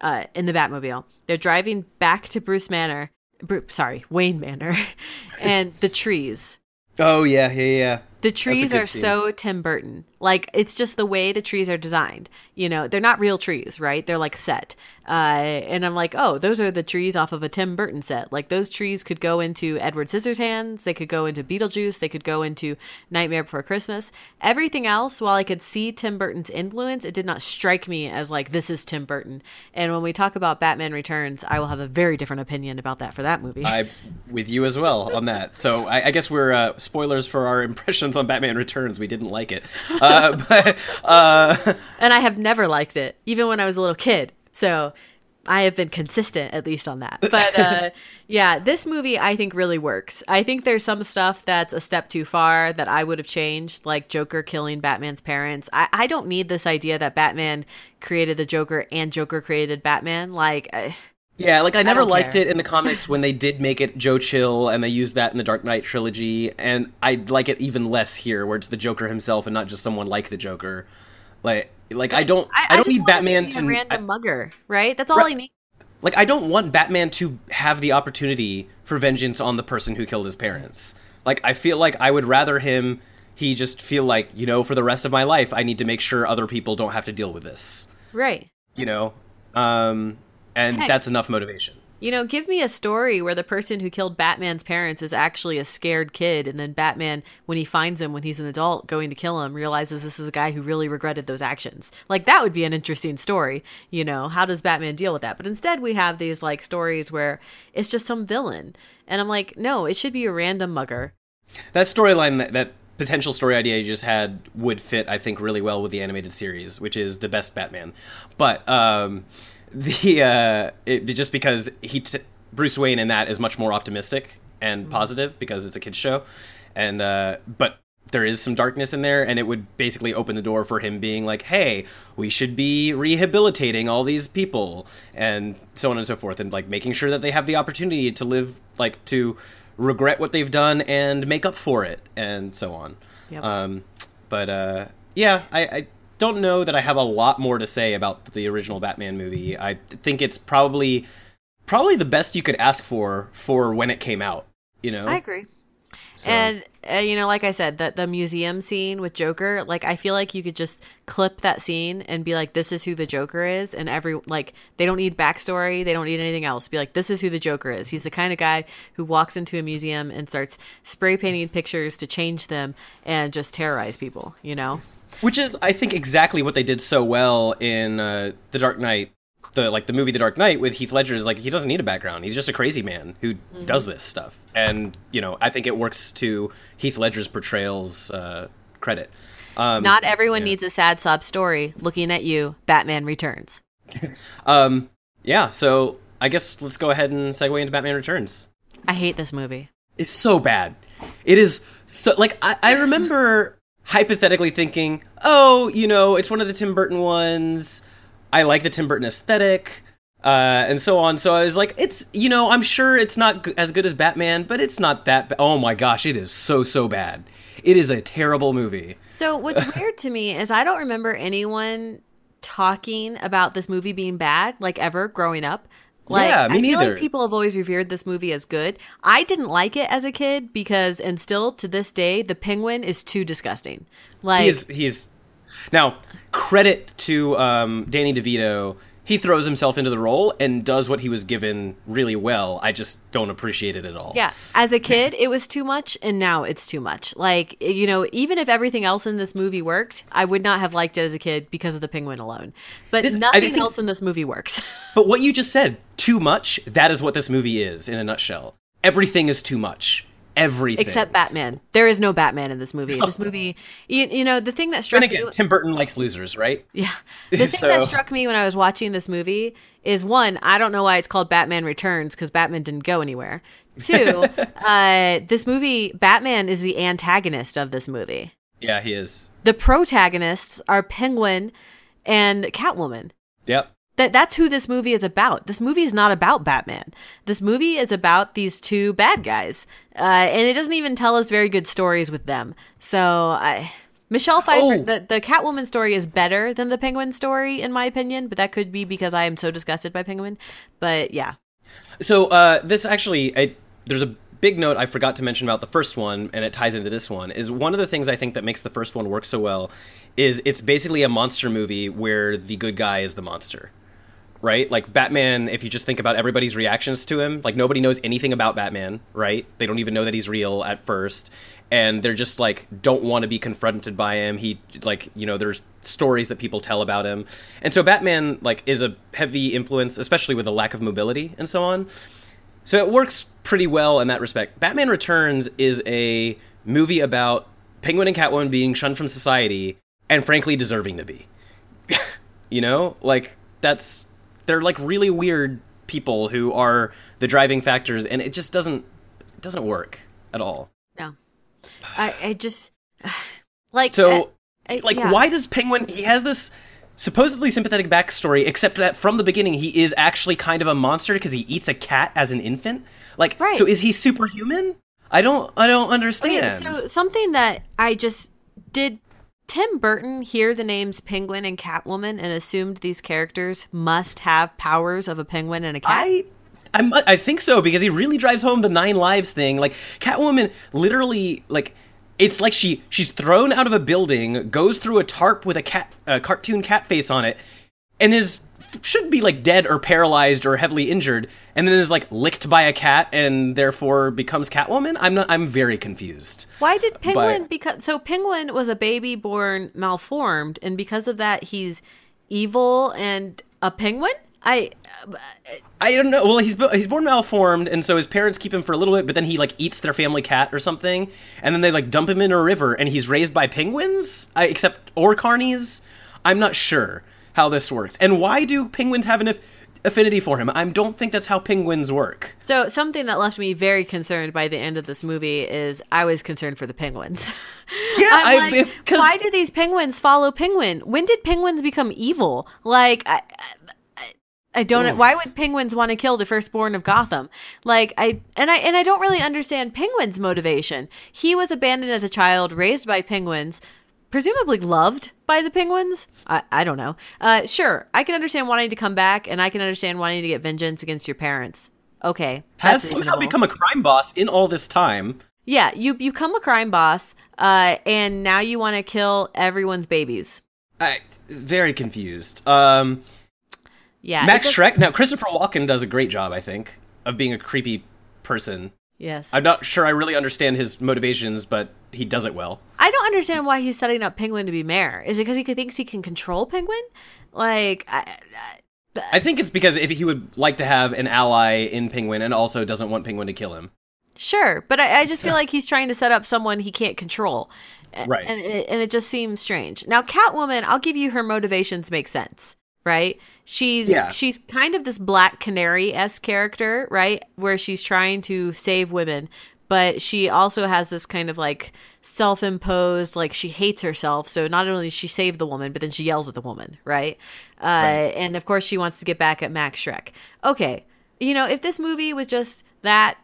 uh, in the Batmobile. They're driving back to Bruce Manor, Bru- sorry, Wayne Manor, and the trees. oh yeah, yeah, yeah. The trees are scene. so Tim Burton. Like it's just the way the trees are designed. You know, they're not real trees, right? They're like set. Uh, and I'm like, oh, those are the trees off of a Tim Burton set. Like those trees could go into Edward Scissorhands. They could go into Beetlejuice. They could go into Nightmare Before Christmas. Everything else, while I could see Tim Burton's influence, it did not strike me as like this is Tim Burton. And when we talk about Batman Returns, I will have a very different opinion about that for that movie. I with you as well on that. So I, I guess we're uh, spoilers for our impression on Batman Returns. We didn't like it, uh, but uh, and I have never liked it, even when I was a little kid. So I have been consistent at least on that. But uh, yeah, this movie I think really works. I think there's some stuff that's a step too far that I would have changed, like Joker killing Batman's parents. I, I don't need this idea that Batman created the Joker and Joker created Batman. Like. I, yeah, like I never don't liked care. it in the comics when they did make it Joe Chill and they used that in the Dark Knight trilogy, and I like it even less here, where it's the Joker himself and not just someone like the Joker. Like, like I don't, I, don't just need Batman be to a random I- mugger, right? That's all Right. I need. like I don't want Batman to have the opportunity for vengeance on the person who killed his parents. Like I feel like I would rather him he just feel like, you know, for the rest of my life I need to make sure other people don't have to deal with this. Right. You know? Um and Heck. that's enough motivation. You know, give me a story where the person who killed Batman's parents is actually a scared kid, and then Batman, when he finds him when he's an adult going to kill him, realizes this is a guy who really regretted those actions. Like, that would be an interesting story. You know, how does Batman deal with that? But instead, we have these, like, stories where it's just some villain. And I'm like, no, it should be a random mugger. That storyline that, that potential story idea you just had would fit I think really well with the animated series, which is the best Batman. But um the uh it, just because he t- Bruce Wayne in that is much more optimistic and positive because it's a kids show. And uh but there is some darkness in there and it would basically open the door for him being like hey we should be rehabilitating all these people and so on and so forth and like making sure that they have the opportunity to live like to regret what they've done and make up for it and so on. Yep. um but uh yeah I, I don't know that i have a lot more to say about the original batman movie i think it's probably probably the best you could ask for for when it came out you know I agree. So- And uh, you know, like I said, that the museum scene with Joker, like I feel like you could just clip that scene and be like, "This is who the Joker is," and every like they don't need backstory, they don't need anything else. Be like, "This is who the Joker is." He's the kind of guy who walks into a museum and starts spray painting pictures to change them and just terrorize people. You know? Which is, I think, exactly what they did so well in uh, the Dark Knight, the like the movie The Dark Knight with Heath Ledger. Is like he doesn't need a background; he's just a crazy man who does this stuff, and you know, I think it works to Heath Ledger's portrayal's uh, credit. Um, Not everyone needs a sad sob story. Looking at you, Batman Returns. Um, yeah, so I guess let's go ahead and segue into Batman Returns. I hate this movie. It's so bad. It is so like I, I remember hypothetically thinking, oh, you know, it's one of the Tim Burton ones. I like the Tim Burton aesthetic, uh, and so on. So I was like, it's you know, I'm sure it's not g- as good as Batman, but it's not that. Ba- oh my gosh, it is so so bad. It is a terrible movie. So what's weird to me is I don't remember anyone talking about this movie being bad, like ever growing up. Like Yeah, me I feel neither. like people have always revered this movie as good. I didn't like it as a kid because and still to this day the penguin is too disgusting. Like He is he's now credit to um, Danny DeVito. He throws himself into the role and does what he was given really well. I just don't appreciate it at all. Yeah, as a kid, it was too much, and now it's too much. Like, you know, even if everything else in this movie worked, I would not have liked it as a kid because of the penguin alone. But This- nothing else in this movie works. But what you just said, too much, that is what this movie is in a nutshell. Everything is too much. Everything. Except Batman. There is no Batman in this movie. This movie, you, you know, the thing that struck And again, me. Tim Burton likes losers, right? Yeah. The thing that struck me when I was watching this movie is one, I don't know why it's called Batman Returns because Batman didn't go anywhere. Two, uh, this movie, Batman is the antagonist of this movie. Yeah, he is. The protagonists are Penguin and Catwoman. Yep. That that's who this movie is about. This movie is not about Batman. This movie is about these two bad guys, uh, and it doesn't even tell us very good stories with them. So, I, Michelle Pfeiffer, Oh. the the Catwoman story is better than the Penguin story, in my opinion. But that could be because I am so disgusted by Penguin. But yeah, So uh, this actually, I, there's a big note I forgot to mention about the first one, and it ties into this one. Is one of the things I think that makes the first one work so well is it's basically a monster movie where the good guy is the monster. Right? Like Batman, if you just think about everybody's reactions to him, like nobody knows anything about Batman, right? They don't even know that he's real at first. And they're just like don't want to be confronted by him. He like, you know, there's stories that people tell about him. And so Batman like is a heavy influence, especially with the lack of mobility and so on. So it works pretty well in that respect. Batman Returns is a movie about Penguin and Catwoman being shunned from society and frankly deserving to be. you know, like that's they're like really weird people who are the driving factors, and it just doesn't it doesn't work at all. No, I I just like So, I- I- like, yeah. why does Penguin? He has this supposedly sympathetic backstory, except that from the beginning he is actually kind of a monster because he eats a cat as an infant. Like, Right. so is he superhuman? I don't, I don't oh, Okay, understand. so something that I just did. Tim Burton hear the names Penguin and Catwoman and assumed these characters must have powers of a penguin and a cat. I. I'm, I think so because he really drives home the nine lives thing. Like Catwoman, literally, like it's like she she's thrown out of a building, goes through a tarp with a cat, a cartoon cat face on it, and is should be like dead or paralyzed or heavily injured, and then is like licked by a cat and therefore becomes Catwoman. I'm not. I'm very confused. Why did Penguin But- because so Penguin was a baby born malformed and because of that he's evil and a penguin? I uh, I don't know. Well, he's he's born malformed, and so his parents keep him for a little bit, but then he like eats their family cat or something, and then they like dump him in a river, and he's raised by penguins, I, except or carnies. I'm not sure how this works, and why do penguins have an aff- affinity for him? I don't think that's how penguins work. so something that left me very concerned by the end of this movie is I was concerned for the penguins. Yeah, I'm I- like, if- why do these penguins follow penguin? When did penguins become evil? Like I, I, I don't know. Why would penguins want to kill the firstborn of Gotham? Like I and I and I don't really understand penguin's motivation. He was abandoned as a child, raised by penguins, presumably loved by the penguins. I, I don't know. Uh, sure, I can understand wanting to come back, and I can understand wanting to get vengeance against your parents. Okay, Has somehow become a crime boss in all this time. Yeah, you you become a crime boss, uh, and now you want to kill everyone's babies. I very confused. Um, Yeah, Max does- Shreck. Now Christopher Walken does a great job, I think, of being a creepy person. Yes, I'm not sure I really understand his motivations, but he does it well. I don't understand why he's setting up Penguin to be mayor. Is it because he thinks he can control Penguin? Like, I, I, I think it's because if he would like to have an ally in Penguin and also doesn't want Penguin to kill him. sure, but I, I just feel like he's trying to set up someone he can't control, Right. And it, and it just seems strange. Now, Catwoman, I'll give you her motivations make sense, right? She's Yeah. she's kind of this Black Canary esque character, right, where she's trying to save women. But she also has this kind of like self imposed, like she hates herself. So not only does she save the woman, but then she yells at the woman, right? Uh, And of course, she wants to get back at Max Shreck. Okay. You know, if this movie was just that,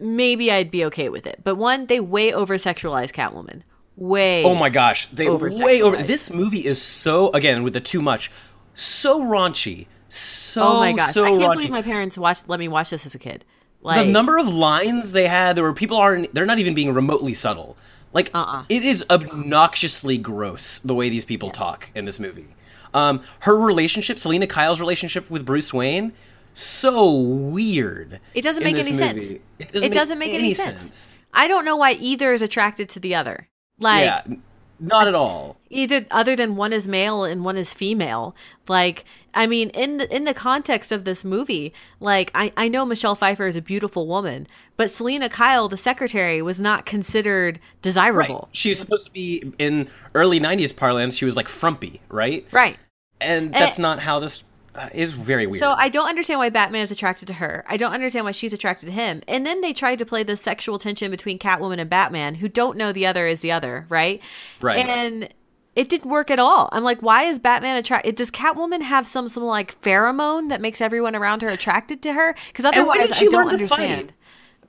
maybe I'd be okay with it. But one, they way over sexualize Catwoman. Way. Oh my gosh, they Over-sexualized. way over. This movie is so again with the too much, so raunchy, so Oh my gosh. so I can't raunchy. believe my parents watched let me watch this as a kid. Like the number of lines they had, there were people aren't they're not even being remotely subtle. Like Uh-uh. it is obnoxiously gross the way these people talk in this movie. Um, her relationship, Selina Kyle's relationship with Bruce Wayne, so weird. It doesn't make any sense. movie. It doesn't, make, any, sense. I don't know why either is attracted to the other. Like yeah, not at all. either other than one is male and one is female like i mean in the in the context of this movie like i i know michelle pfeiffer is a beautiful woman but selina kyle the secretary was not considered Right. desirable She's supposed to be in early '90s parlance. She was like frumpy, right? right, And And that's it- not how this Uh, is. Very weird. so i don't understand why batman is attracted to her i don't understand why she's attracted to him and then they tried to play the sexual tension between catwoman and batman who don't know the other is the other right Right. and it didn't work at all. I'm like, why is Batman attracted? Does Catwoman have some some like pheromone that makes everyone around her attracted to her? Because otherwise, I don't understand.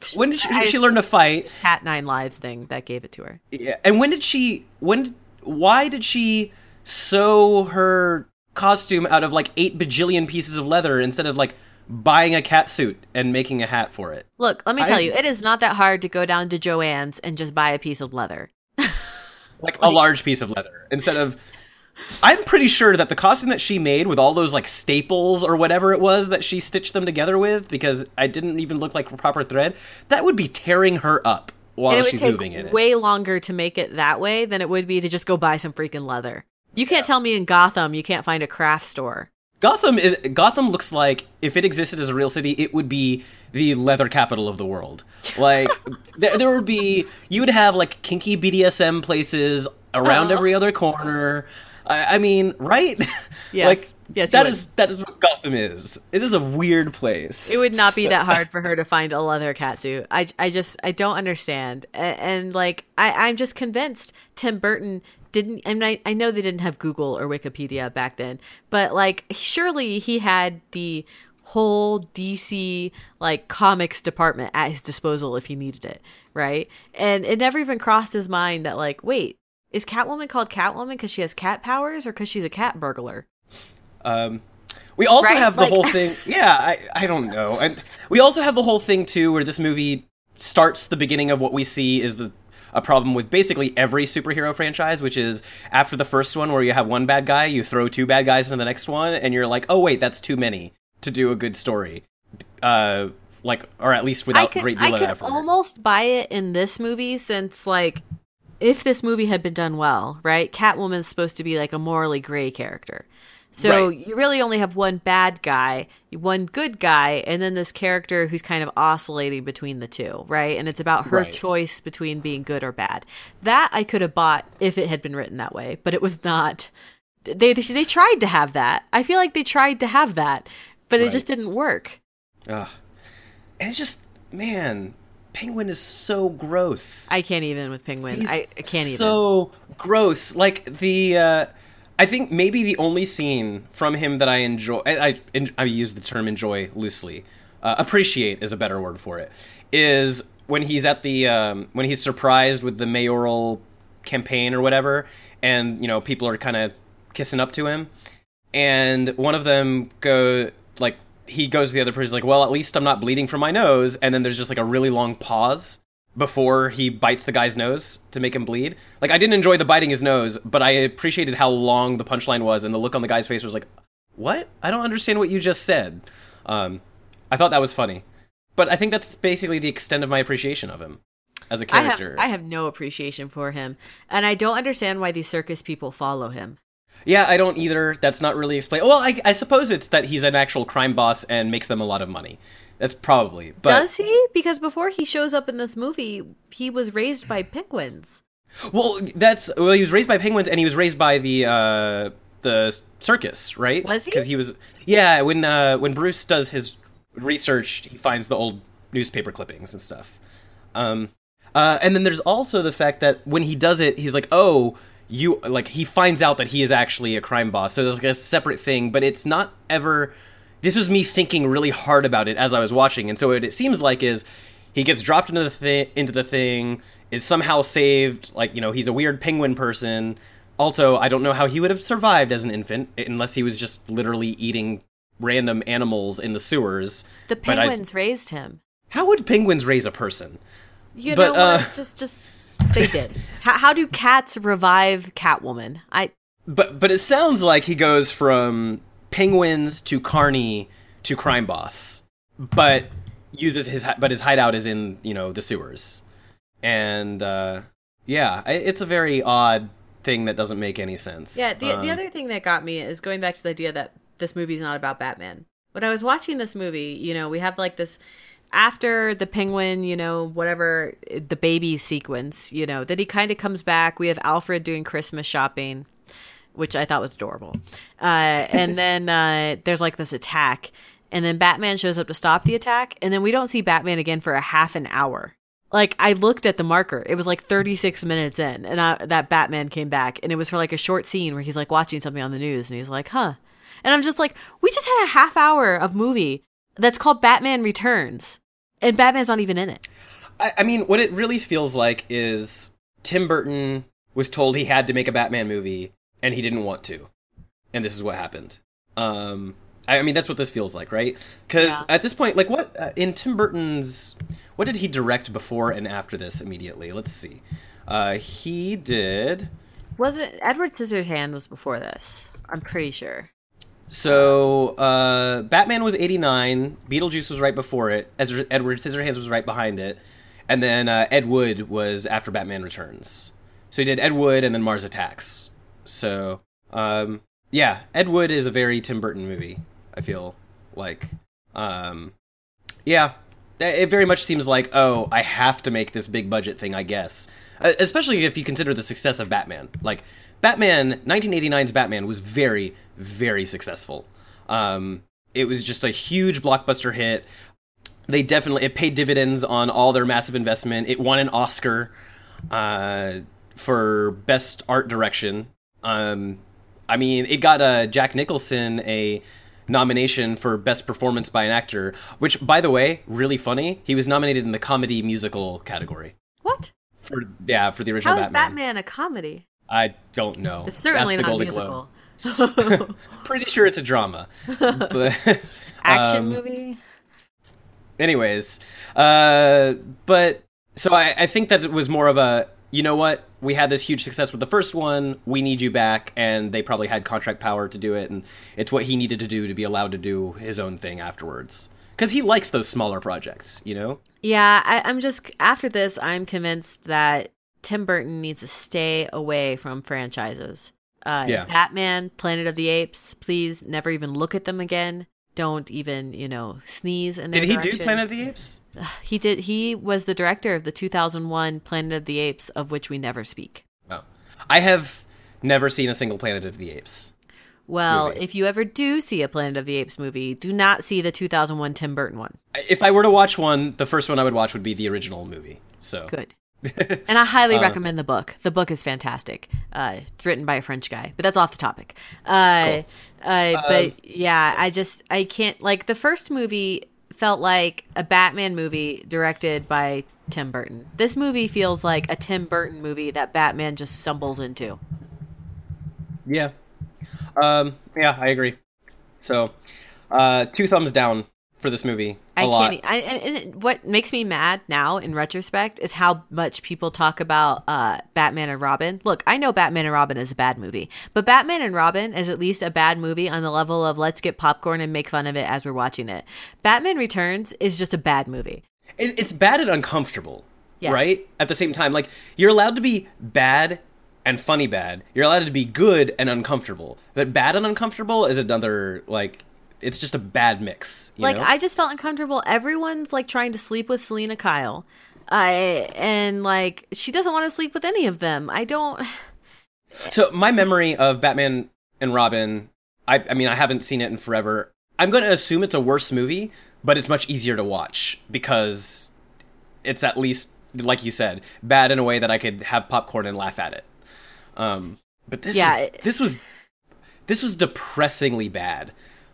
fight? when did she, she learn to fight? Cat Nine Lives thing that gave it to her. Yeah. And when did she? When? Why did she sew her costume out of like eight bajillion pieces of leather instead of like buying a cat suit and making a hat for it? Look, let me tell I- you, it is not that hard to go down to Jo-Ann's and just buy a piece of leather. Like a large piece of leather instead of. I'm pretty sure that the costume that she made with all those like staples or whatever it was that she stitched them together with, because I didn't even look like proper thread, that would be tearing her up while and it would she's take moving in it. way longer to make it that way than it would be to just go buy some freaking leather. You can't tell me in Gotham you can't find a craft store Gotham is Gotham looks like if it existed as a real city, it would be the leather capital of the world. Like there, there would be you would have like kinky BDSM places around Oh. every other corner. I, I mean, right? Yes. like Yes, that is that is what Gotham is. It is a weird place. It would not be that hard for her to find a leather catsuit. I, I just I don't understand, and, and like I I'm just convinced Tim Burton didn't. I mean I, I know they didn't have Google or Wikipedia back then, but like surely he had the whole DC like comics department at his disposal if he needed it, right? And it never even crossed his mind that like wait. Is Catwoman called Catwoman because she has cat powers or because she's a cat burglar? Um, we also Right? have the Like- whole thing. Yeah, I, I don't know. And we also have the whole thing too, where this movie starts the beginning of what we see is the a problem with basically every superhero franchise, which is after the first one where you have one bad guy, you throw two bad guys into the next one, and you're like, oh wait, that's too many to do a good story. Uh, like, or at least I without could, great deal I of could effort. almost buy it in this movie since like if this movie had been done well, right? Catwoman's supposed to be like a morally gray character. So Right. you really only have one bad guy, one good guy, and then this character who's kind of oscillating between the two, right? And it's about her Right. choice between being good or bad. That I could have bought if it had been written that way, but it was not. They they tried to have that. I feel like they tried to have that, but it Right. just didn't work. Ugh. And it's just, man, Penguin is so gross. I can't even with Penguin. He's I, I can't even. So gross. Like the, uh, I think maybe the only scene from him that I enjoy, I, I, use the term enjoy loosely, uh, appreciate is a better word for it, is when he's at the, um, when he's surprised with the mayoral campaign or whatever, and you know people are kind of kissing up to him, and one of them go like he goes to the other person like, well, at least I'm not bleeding from my nose, and then there's just like a really long pause before he bites the guy's nose to make him bleed. Like I didn't enjoy the biting his nose, but I appreciated how long the punchline was, and the look on the guy's face was like, "What? I don't understand what you just said." Um, I thought that was funny, but I think that's basically the extent of my appreciation of him as a I have, character. I have no appreciation for him, and I don't understand why these circus people follow him. Yeah, I don't either. That's not really explained. Well, I, I suppose it's that he's an actual crime boss and makes them a lot of money. That's probably. But, Does he? Because before he shows up in this movie, he was raised by penguins. Well, that's well. He was raised by penguins, and he was raised by the uh, the circus, right? Was he? Because he was. Yeah, when uh, when Bruce does his research, he finds the old newspaper clippings and stuff. Um, uh, and then there's also the fact that when he does it, he's like, "Oh, you like." He finds out that he is actually a crime boss, so there's like a separate thing, but it's not ever. This was me thinking really hard about it as I was watching, and so what it seems like is he gets dropped into the thi- into the thing, is somehow saved. Like you know, he's a weird penguin person. Also, I don't know how he would have survived as an infant unless he was just literally eating random animals in the sewers. The penguins raised him. How would penguins raise a person? You But, know what? uh, Just, just they did. how, how do cats revive Catwoman? I But but it sounds like he goes from penguins to Carney to crime boss, but uses his but his hideout is in you know the sewers, and uh, yeah, it's a very odd thing that doesn't make any sense. Yeah, the, the Um, other thing that got me is going back to the idea that this movie's not about Batman. When I was watching this movie, you know, we have like this after the penguin, you know, whatever the baby sequence, you know, that he kind of comes back. We have Alfred doing Christmas shopping, which I thought was adorable. Uh, and then uh, there's like this attack, and then Batman shows up to stop the attack, and then we don't see Batman again for a half an hour. Like I looked at the marker, it was like 36 minutes in, and I, that Batman came back, and it was for like a short scene where he's like watching something on the news, and he's like, "Huh," and I'm just like, we just had a half hour of movie that's called Batman Returns, and Batman's not even in it. I, I mean, what it really feels like is Tim Burton was told he had to make a Batman movie, and he didn't want to, and this is what happened. Um, I, I mean, that's what this feels like, right? Because Yeah. at this point, like, what uh, in Tim Burton's, what did he direct before and after this immediately? Let's see. Uh, he did. Was it Edward Scissorhands was before this? I'm pretty sure. So, uh, Batman was 89, Beetlejuice was right before it, Ezra- Edward Scissorhands was right behind it, and then uh, Ed Wood was after Batman Returns. So he did Ed Wood and then Mars Attacks. So, um, Yeah, Ed Wood is a very Tim Burton movie. I feel like, um, yeah, it very much seems like oh, I have to make this big budget thing. I guess, uh, especially if you consider the success of Batman. Like Batman, 1989's Batman was very, very successful. Um, it was just a huge blockbuster hit. They definitely it paid dividends on all their massive investment. It won an Oscar uh, for best art direction. Um, I mean, it got uh, Jack Nicholson a nomination for best performance by an actor, which, by the way, really funny. He was nominated in the comedy musical category. What? For yeah, for the original How is Batman. Batman a comedy? I don't know. It's certainly Ask not Golden musical. Pretty sure it's a drama. but, Action um, movie. anyways uh but so I, I think that it was more of a you know what we had this huge success with the first one we need you back and they probably had contract power to do it and it's what he needed to do to be allowed to do his own thing afterwards because he likes those smaller projects you know Yeah, I, I'm just after this. I'm convinced that Tim Burton needs to stay away from franchises. Uh, Yeah. Batman, Planet of the Apes. Please never even look at them again. Don't even you know sneeze in their did he direction. do planet of the apes He did. He was the director of the 2001 Planet of the Apes, of which we never speak. oh i have never seen a single planet of the apes Well, Movie. if you ever do see a Planet of the Apes movie, do not see the 2001 Tim Burton one. if i were to watch one the first one i would watch would be the original movie so Good. and I highly Uh, recommend the book. The book is fantastic. Uh, it's written by a French guy, but that's off the topic. Uh, uh, but yeah, I just I can't like the first movie felt like a Batman movie directed by Tim Burton. This movie feels like a Tim Burton movie that Batman just stumbles into. Yeah. Um, yeah, I agree. So, uh, two thumbs down for this movie. A I lot. can't. I, and, and it- what makes me mad now, in retrospect, is how much people talk about uh, Batman and Robin. Look, I know Batman and Robin is a bad movie, but Batman and Robin is at least a bad movie on the level of let's get popcorn and make fun of it as we're watching it. Batman Returns is just a bad movie. It, it's bad and uncomfortable, Yes. right? At the same time, like you're allowed to be bad and funny bad. You're allowed to be good and uncomfortable. But bad and uncomfortable is another like. It's just a bad mix. You like know? I just felt uncomfortable. Everyone's like trying to sleep with Selina Kyle. I and like she doesn't want to sleep with any of them. I don't So my memory of Batman and Robin, I, I mean, I haven't seen it in forever. I'm going to assume it's a worse movie, but it's much easier to watch because it's at least, like you said, bad in a way that I could have popcorn and laugh at it. Um, but this Yeah, was, it- this was this was depressingly bad.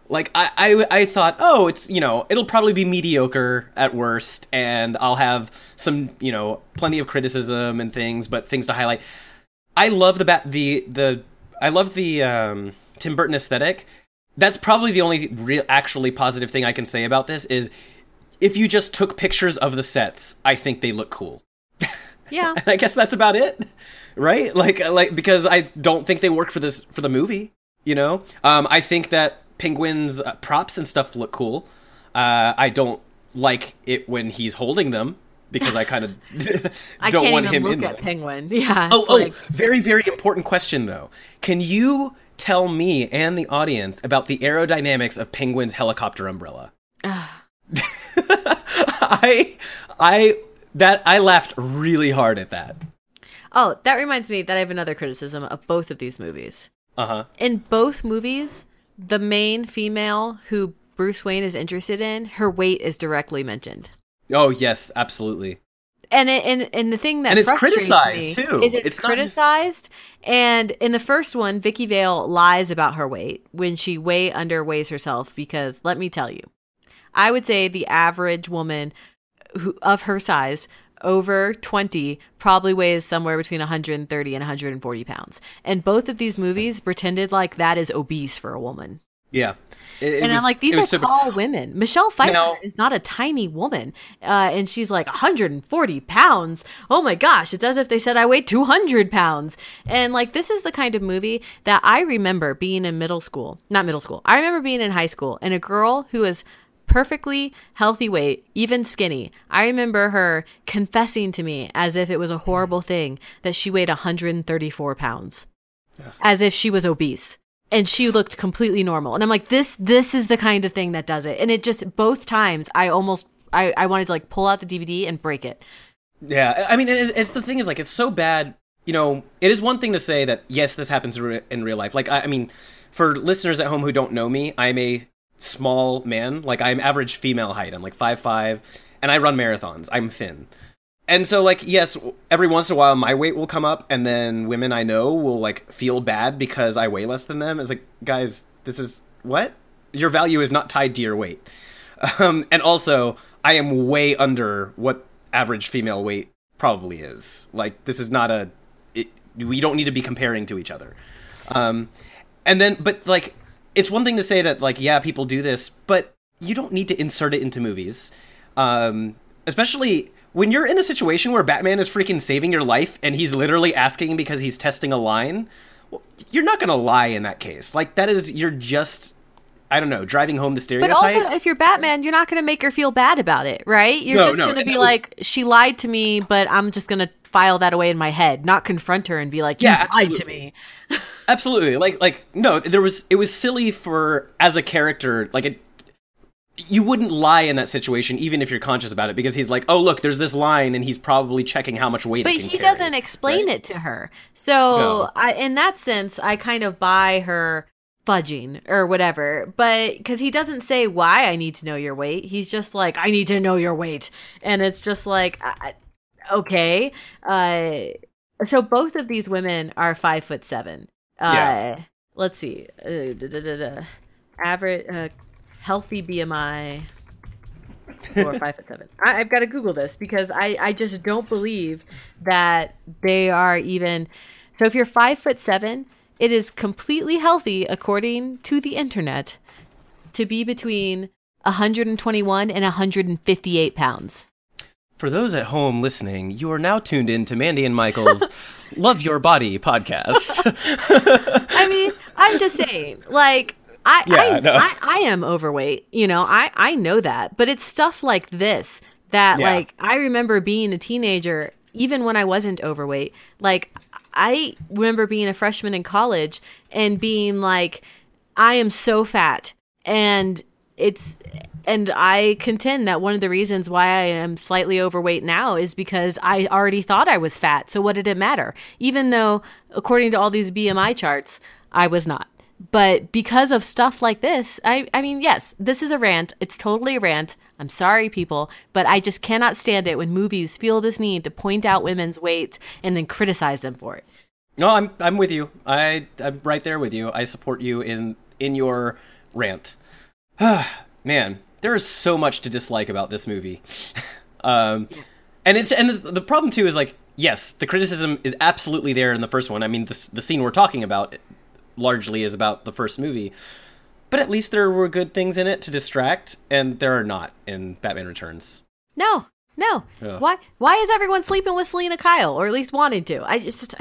Like I, I, I thought, oh, it's you know, it'll probably be mediocre at worst, and I'll have some, you know, plenty of criticism and things, but things to highlight. I love the bat the the I love the um, Tim Burton aesthetic. That's probably the only real actually positive thing I can say about this is if you just took pictures of the sets, I think they look cool. yeah. And I guess that's about it, right? Like like because I don't think they work for this for the movie. You know, um, I think that Penguin's uh, props and stuff look cool. Uh, I don't like it when he's holding them because I kind of don't want him look in at. Penguin. Yeah. Oh, oh, like- very, very important question though. Can you tell me and the audience about the aerodynamics of Penguin's helicopter umbrella? I, I, that I laughed really hard at that. Oh, that reminds me that I have another criticism of both of these movies. Uh huh. In both movies, the main female who Bruce Wayne is interested in, her weight is directly mentioned. Oh yes, absolutely. And it, and and the thing that And it's criticized, too. is it's, It's not just- criticized. And in the first one, Vicki Vale lies about her weight when she way underweighs herself. Because let me tell you, I would say the average woman who of her size over 20 probably weighs somewhere between 130 and 140 pounds. And both of these movies pretended like that is obese for a woman. Yeah. It- it and was- I'm like, these are super- tall women. Michelle Pfeiffer Now- is not a tiny woman, uh, and she's like 140 pounds. Oh my gosh, it's as if they said I weigh 200 pounds. And like, this is the kind of movie that I remember being in middle school, not middle school. I remember being in high school, and a girl who who is perfectly healthy weight, even skinny. I remember her confessing to me as if it was a horrible thing that she weighed 134 pounds, as if she was obese. and she looked completely normal. And I'm like, this this is the kind of thing that does it. And it just both times I almost I, I wanted to like pull out the DVD and break it. Yeah, I mean, it, it's the thing is like it's so bad. You know, it is one thing to say that yes, this happens in real life. Like, I, I mean, for listeners at home who don't know me, I'm a small man. Like, I'm average female height. I'm like five five, and I run marathons. I'm thin. And so, like, yes, every once in a while my weight will come up, and then women I know will, like, feel bad because I weigh less than them. It's like, guys, this is what? Your value is not tied to your weight. Um, and also, I am way under what average female weight probably is. Like, this is not a. It, we don't need to be comparing to each other. Um, and then, but, like, it's one thing to say that, like, yeah, people do this, but you don't need to insert it into movies. Um, especially when you're in a situation where Batman is freaking saving your life and he's literally asking because he's testing a line, well, you're not gonna lie in that case. Like that is you're just I don't know, driving home the stereotype. But also, if you're Batman, you're not going to make her feel bad about it, right? You're no, just no, going to be like, she lied to me, but I'm just going to file that away in my head, not confront her and be like, you yeah, lied to me. absolutely. Like, like no, there was it was silly for as a character, like it you wouldn't lie in that situation even if you're conscious about it because he's like oh look there's this line and he's probably checking how much weight but he carry, doesn't explain right? it to her so no. I, in that sense i kind of buy her fudging or whatever but because he doesn't say why i need to know your weight he's just like i need to know your weight and it's just like okay uh so both of these women are five foot seven uh yeah. let's see uh, da, da, da, average uh, healthy BMI or five foot seven. I, have got to Google this because I, I just don't believe that they are even. So if you're five foot seven, it is completely healthy, according to the internet, to be between 121 and 158 pounds. For those at home listening, you are now tuned in to Mandy and Michael's Love Your Body podcast. I mean, I'm just saying, like, I, yeah, I, no. I, I am overweight. You know, I, I know that. But it's stuff like this that, yeah. like, I remember being a teenager, even when I wasn't overweight. Like, I remember being a freshman in college and being like, I am so fat. And it's, and I contend that one of the reasons why I am slightly overweight now is because I already thought I was fat. So what did it matter? Even though, according to all these BMI charts, I was not. But because of stuff like this, I, I mean, yes, this is a rant. It's totally a rant. I'm sorry, people, but I just cannot stand it when movies feel this need to point out women's weight and then criticize them for it. No, I'm I'm with you. I I'm right there with you. I support you in in your rant. Man, there is so much to dislike about this movie. um, and it's and the problem too is like yes, the criticism is absolutely there in the first one. I mean, the the scene we're talking about largely is about the first movie. But at least there were good things in it to distract, and there are not in Batman Returns. No, no. Ugh. Why? Why is everyone sleeping with Selina Kyle, or at least wanted to? I just,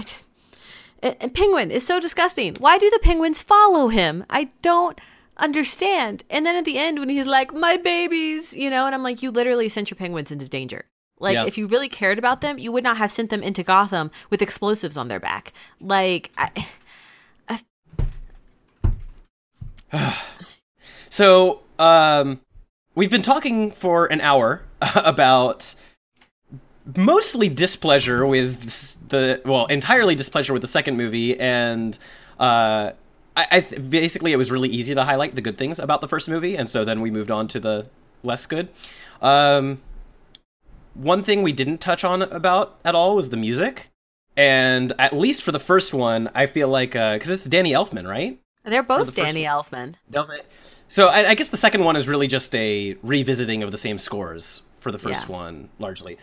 I, and Penguin is so disgusting. Why do the penguins follow him? I don't understand. And then at the end, when he's like, "My babies," you know, and I'm like, "You literally sent your penguins into danger." Like, yep. if you really cared about them, you would not have sent them into Gotham with explosives on their back. Like, I, so, um, we've been talking for an hour about mostly displeasure with the well, entirely displeasure with the second movie, and uh, I, I th- basically it was really easy to highlight the good things about the first movie, and so then we moved on to the less good. Um, one thing we didn't touch on about at all was the music, and at least for the first one, I feel like because uh, it's Danny Elfman, right? They're both the Danny Elfman. So I, I, guess the second one is really just a revisiting of the same scores for the first yeah. one, largely.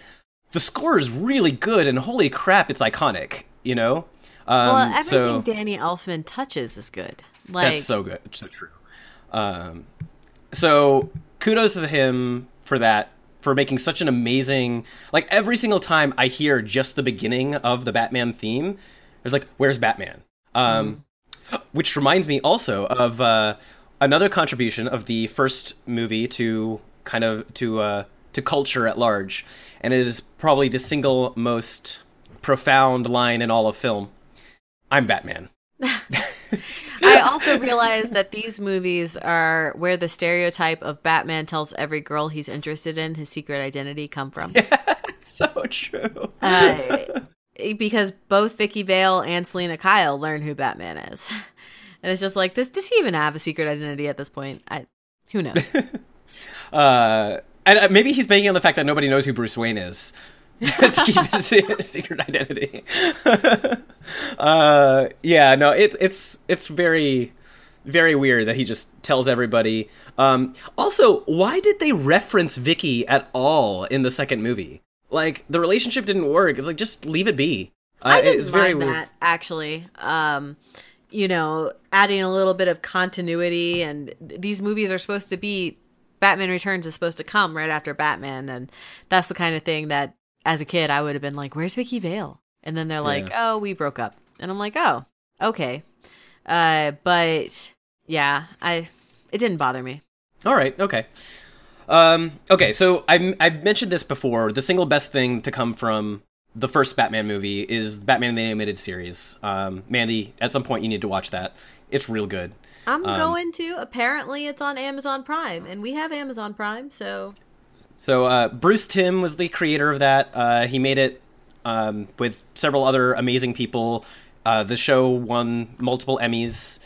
The score is really good, and holy crap, it's iconic. You know. Um, well, everything so, Danny Elfman touches is good. Like that's so good, so true. Um, so kudos to him for that for making such an amazing like every single time I hear just the beginning of the Batman theme, there's like, "Where's Batman?" Um, mm. Which reminds me also of uh, another contribution of the first movie to kind of to uh, to culture at large, and it is probably the single most profound line in all of film. I'm Batman. I also realized that these movies are where the stereotype of Batman tells every girl he's interested in his secret identity come from. Yeah, so true. Uh, because both Vicki Vale and Selina Kyle learn who Batman is. And it's just like, does does he even have a secret identity at this point? I who knows. uh, and uh, maybe he's banking on the fact that nobody knows who Bruce Wayne is to keep his secret identity. uh, yeah, no, it's it's it's very very weird that he just tells everybody. Um, also, why did they reference Vicki at all in the second movie? Like the relationship didn't work. It's like just leave it be. Uh, I didn't mind weird. that actually. Um, you know, adding a little bit of continuity, and these movies are supposed to be. Batman Returns is supposed to come right after Batman, and that's the kind of thing that, as a kid, I would have been like, "Where's Vicki Vale?" And then they're like, yeah. "Oh, we broke up," and I'm like, "Oh, okay." Uh, but yeah, I it didn't bother me. All right, okay. Um, okay, so I I mentioned this before. The single best thing to come from the first Batman movie is Batman the Animated Series. Um, Mandy, at some point you need to watch that. It's real good. I'm um, going to. Apparently, it's on Amazon Prime, and we have Amazon Prime, so. So uh, Bruce Timm was the creator of that. Uh, he made it um, with several other amazing people. Uh, the show won multiple Emmys.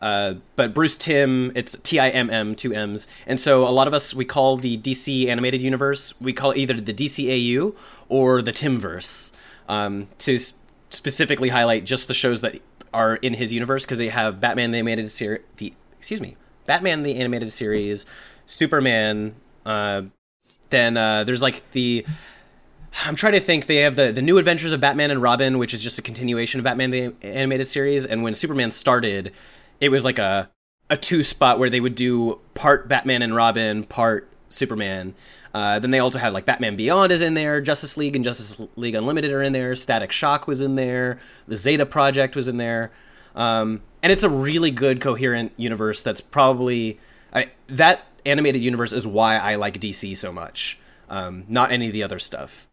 Uh, but Bruce Timm, it's T I M M, two M's. And so a lot of us, we call the DC animated universe, we call it either the DCAU or the Timverse um, to specifically highlight just the shows that are in his universe because they have Batman the animated series, the, excuse me, Batman the animated series, Superman, uh, then uh, there's like the I'm trying to think. They have the the new Adventures of Batman and Robin, which is just a continuation of Batman the animated series. And when Superman started, it was like a a two spot where they would do part Batman and Robin, part Superman. Uh, then they also had like Batman Beyond is in there, Justice League and Justice League Unlimited are in there, Static Shock was in there, the Zeta Project was in there, um, and it's a really good coherent universe. That's probably I, that animated universe is why I like DC so much, um, not any of the other stuff,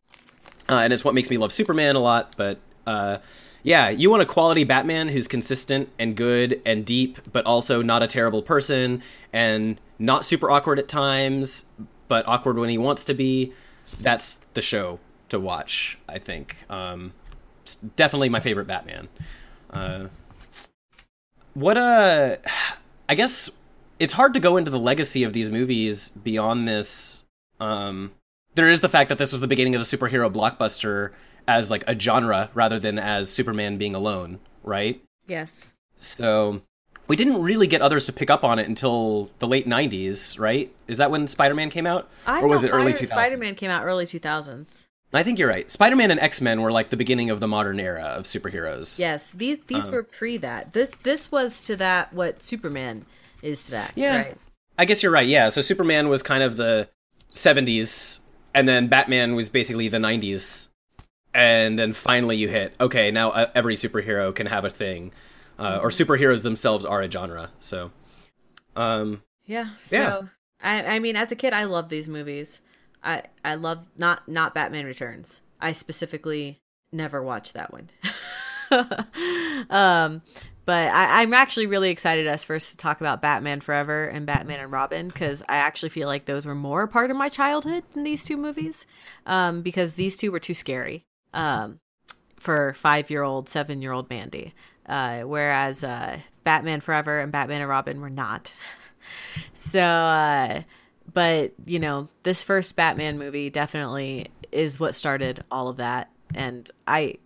uh, and it's what makes me love Superman a lot. But uh, yeah, you want a quality Batman who's consistent and good and deep, but also not a terrible person and not super awkward at times, but awkward when he wants to be. That's the show to watch, I think. Um, definitely my favorite Batman. Uh, what a. I guess it's hard to go into the legacy of these movies beyond this. Um, there is the fact that this was the beginning of the superhero blockbuster as like a genre rather than as Superman being alone, right? Yes. So we didn't really get others to pick up on it until the late 90s, right? Is that when Spider-Man came out? I or was it early 2000s? Spider-Man came out early 2000s. I think you're right. Spider-Man and X-Men were like the beginning of the modern era of superheroes. Yes, these these um, were pre that. This this was to that what Superman is to that. Yeah. Right? I guess you're right. Yeah. So Superman was kind of the 70s and then Batman was basically the 90s and then finally you hit okay now uh, every superhero can have a thing uh, or superheroes themselves are a genre so um yeah so yeah. I, I mean as a kid i love these movies. I i love not not batman returns. I specifically never watched that one. Um but I, am actually really excited us first to talk about Batman Forever and Batman and Robin because I actually feel like those were more part of my childhood than these two movies, um, because these two were too scary um, for five year old, seven year old Mandy. Uh, whereas uh, Batman Forever and Batman and Robin were not. so, uh, but you know, this first Batman movie definitely is what started all of that, and I,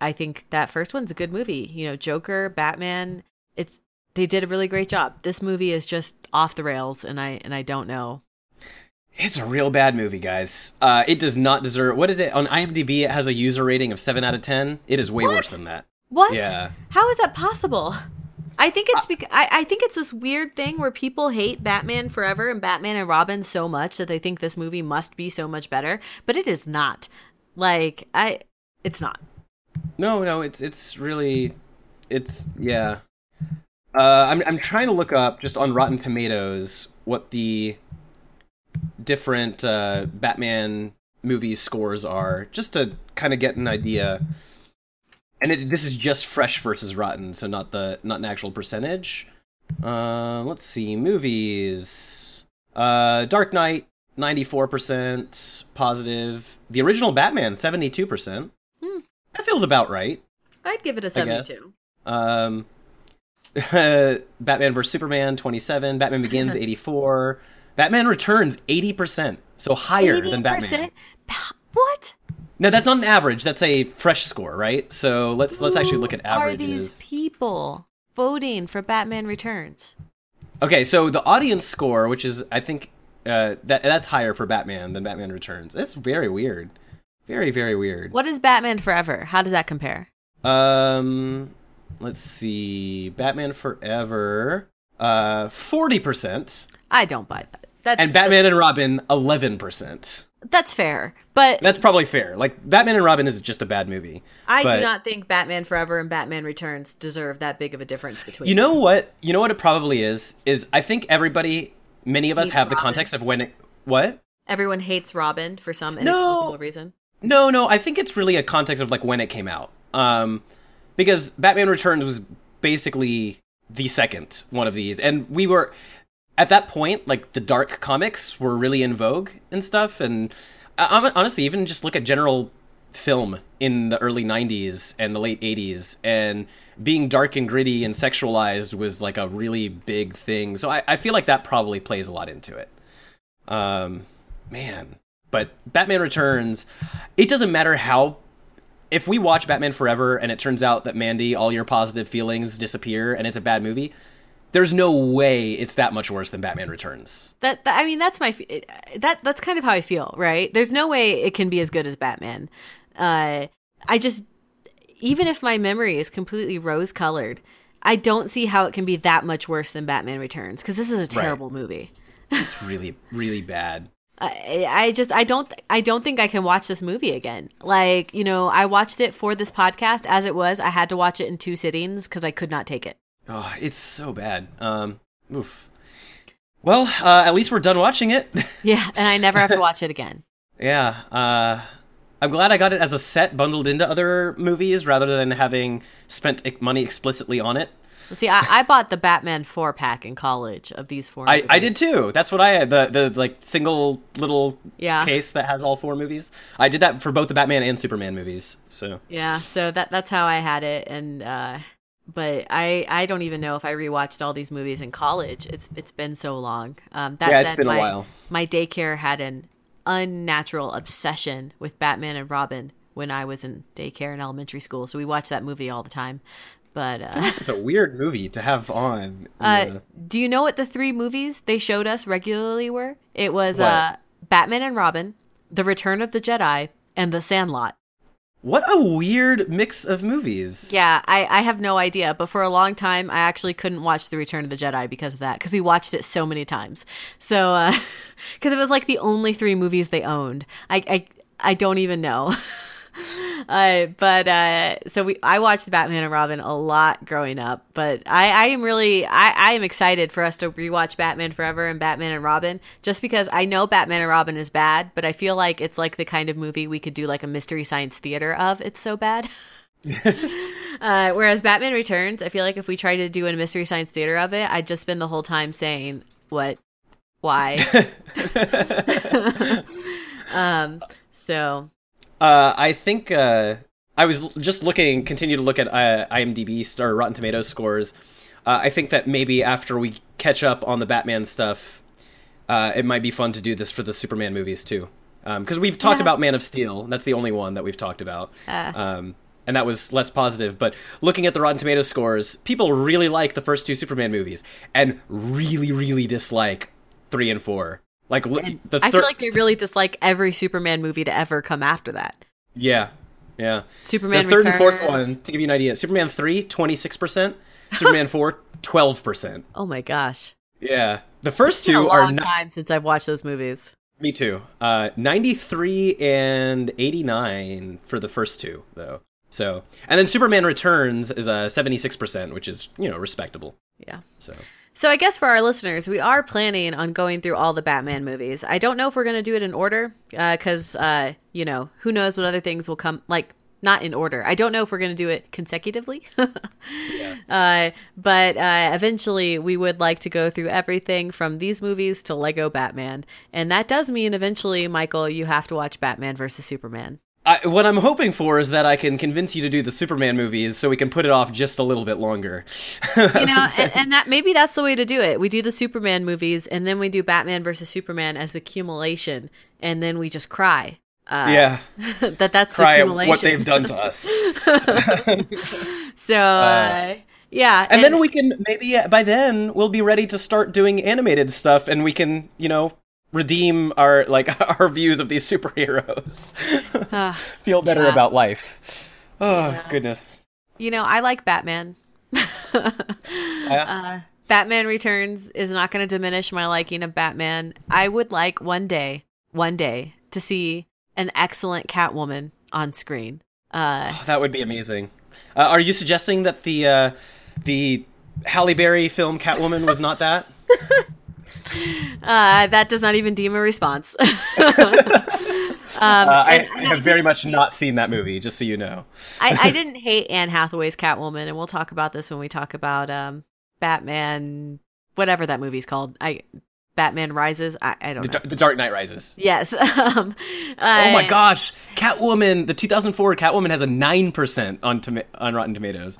I think that first one's a good movie. You know, Joker, Batman, it's they did a really great job. This movie is just off the rails, and I and I don't know it's a real bad movie, guys. Uh, it does not deserve. What is it on IMDb? It has a user rating of seven out of ten. It is way what? worse than that. What? Yeah. How is that possible? I think it's because I, I think it's this weird thing where people hate Batman Forever and Batman and Robin so much that they think this movie must be so much better, but it is not. Like I, it's not. No, no, it's it's really, it's yeah. Uh, I'm I'm trying to look up just on Rotten Tomatoes what the different uh, Batman movie scores are, just to kind of get an idea. and it, this is just fresh versus rotten, so not the not an actual percentage. Uh, let's see, movies. Uh, Dark Knight, ninety four percent positive. The original Batman, seventy two percent. Hmm. That feels about right. I'd give it a 72. Um, Batman vs Superman, twenty seven. Batman Begins, eighty four. Batman Returns, eighty percent, so higher than Batman. 80%? Ba- What? No, that's not an average. That's a fresh score, right? So let's let's actually look at Who Are these people voting for Batman Returns? Okay, so the audience score, which is I think uh, that that's higher for Batman than Batman Returns. That's very weird. Very very weird. What is Batman Forever? How does that compare? Um, let's see. Batman Forever, uh, forty percent, I don't buy that. That's and Batman and Robin, eleven percent. That's fair, but That's probably fair. Like Batman and Robin is just a bad movie. I but- do not think Batman Forever and Batman Returns deserve that big of a difference between. You know what? You know what it probably is. Is I think everybody, many of us Hates have the context of when it. What? everyone hates Robin for some No. inexplicable reason. No, no. I think it's really a context of like when it came out. Um, because Batman Returns was basically the second one of these, and we were at that point like the dark comics were really in vogue and stuff. And honestly, even just look at general film in the early 90s and the late 80s and being dark and gritty and sexualized was like a really big thing so i, I feel like that probably plays a lot into it um man but batman returns it doesn't matter how if we watch batman forever and it turns out that mandy all your positive feelings disappear and it's a bad movie there's no way it's that much worse than batman returns That, that I mean, that's my that that's kind of how I feel. Right? There's no way it can be as good as Batman. Uh, I just even if my memory is completely rose colored, I don't see how it can be that much worse than Batman Returns because this is a terrible movie. it's really really bad I, I just I don't I don't think I can watch this movie again. Like you know, I watched it for this podcast as it was. I had to watch it in two sittings because I could not take it. Oh, it's so bad. Um, oof. Well, uh, at least we're done watching it. Yeah, and I never have to watch it again. yeah. Uh, I'm glad I got it as a set bundled into other movies rather than having spent money explicitly on it. See, I, I bought the Batman four pack in college of these four. I, movies. I did too. That's what I had. The the like single little Yeah. case that has all four movies. I did that for both the Batman and Superman movies. So Yeah, so that that's how I had it, and uh, but I I don't even know if I rewatched all these movies in college. It's it's been so long. Um, that Yeah, it's said, been a my, while. My daycare had an unnatural obsession with Batman and Robin when I was in daycare in elementary school, so we watched that movie all the time. But uh, it's a weird movie to have on. uh, the- do you know what the three movies they showed us regularly were? It was uh, Batman and Robin, The Return of the Jedi, and The Sandlot. What a weird mix of movies. Yeah, I, I have no idea, but for a long time, I actually couldn't watch The Return of the Jedi because of that, because we watched it so many times. So, uh, because it was like the only three movies they owned. I, I, I don't even know. uh, but uh, so we, I watched Batman and Robin a lot growing up. But I, I am really, I, I am excited for us to rewatch Batman Forever and Batman and Robin, just because I know Batman and Robin is bad, but I feel like it's like the kind of movie we could do like a mystery science theater of. It's so bad. Uh, whereas Batman Returns, I feel like if we tried to do a mystery science theater of it, I'd just spend the whole time saying, "What? Why?" um. So Uh, I think uh, I was just looking, continue to look at uh, IMDb or Rotten Tomatoes scores. Uh, I think that maybe after we catch up on the Batman stuff, uh, it might be fun to do this for the Superman movies too. Because we've talked Yeah. about Man of Steel. That's the only one that we've talked about. Uh. Um, and that was less positive. But looking at the Rotten Tomatoes scores, people really like the first two Superman movies and really, really dislike three and four. Like li- the I feel like they really dislike every Superman movie to ever come after that. yeah, yeah. Superman the third and fourth one, to give you an idea, Superman 3, 26%. Superman 4, 12%. Oh my gosh, Yeah. The first it's been a two are long not. time since I've watched those movies. Me too. Uh, 93 and 89 for the first two, though. So, and then Superman Returns is a 76%, which is, you know, respectable. Yeah. So, So I guess for our listeners, we are planning on going through all the Batman movies. I don't know if we're going to do it in order because, uh, you know, who knows what other things will come. Like not in order. I don't know if we're going to do it consecutively, yeah. uh, but uh, eventually we would like to go through everything from these movies to Lego Batman, and that does mean eventually, Michael, you have to watch Batman versus Superman. I, what I'm hoping for is that I can convince you to do the Superman movies, so we can put it off just a little bit longer. you know, and, and, that maybe that's the way to do it. We do the Superman movies, and then we do Batman versus Superman as the accumulation, and then we just cry. Uh, yeah, that that's cry the accumulation. what they've done to us. so. Uh, yeah, and, and, then we can maybe by then we'll be ready to start doing animated stuff, and we can, you know, redeem our like our views of these superheroes. Uh, Feel better yeah. about life. Oh yeah. goodness. You know, I like Batman. uh, Batman Returns is not going to diminish my liking of Batman. I would like one day, one day, to see an excellent Catwoman on screen. Uh, oh, that would be amazing. Uh, are you suggesting that the uh, the Halle Berry film Catwoman was not that? Uh, that does not even deem a response. um, uh, I, I, have very much not seen that movie, just so you know. I, I, didn't hate Anne Hathaway's Catwoman, and we'll talk about this when we talk about um, Batman, whatever that movie's called. I Batman Rises. I, I don't the, know. The Dark Knight Rises. Yes. um, uh, oh my gosh, Catwoman! The 2004 Catwoman has a nine percent on on Rotten Tomatoes.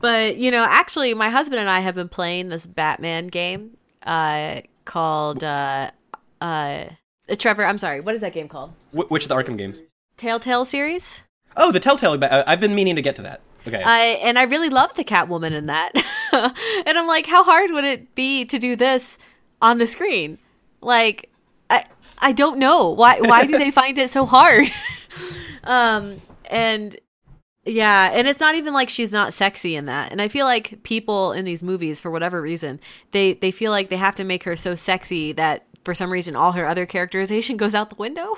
But you know, actually, my husband and I have been playing this Batman game, uh, called uh, uh, Trevor. I'm sorry. What is that game called? Wh- which of the Arkham games? Telltale series. Oh, the Telltale. Uh, I've been meaning to get to that. Okay. I and I really love the Catwoman in that. and I'm like, how hard would it be to do this on the screen? Like, I I don't know why why do they find it so hard? um, and yeah, and it's not even like she's not sexy in that. And I feel like people in these movies, for whatever reason, they they feel like they have to make her so sexy that for some reason all her other characterization goes out the window.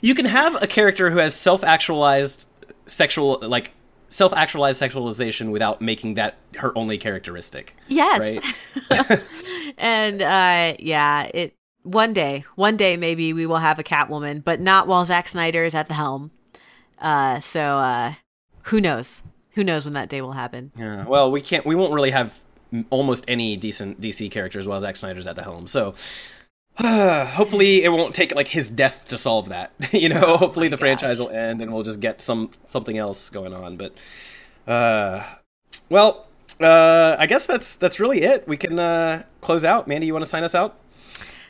You can have a character who has self-actualized sexual like self-actualized sexualization without making that her only characteristic. Yes. Right? and uh yeah, it one day, one day maybe we will have a Catwoman, but not while Zack Snyder is at the helm. Uh so uh who knows? Who knows when that day will happen? Yeah. Well, we can't. We won't really have almost any decent DC characters while Zack Snyder's at the helm. So hopefully, it won't take like his death to solve that. you know, oh hopefully the gosh. franchise will end and we'll just get some something else going on. But uh, well, uh, I guess that's that's really it. We can uh, close out. Mandy, you want to sign us out?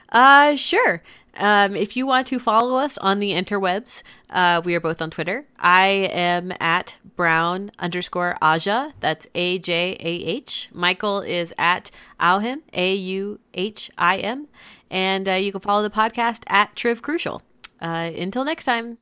Uh, sure. Um, if you want to follow us on the interwebs, uh, we are both on Twitter. I am at brown underscore Aja. That's A J A H. Michael is at Auhim, A U H I M. And uh, you can follow the podcast at Triv Crucial. Uh, until next time.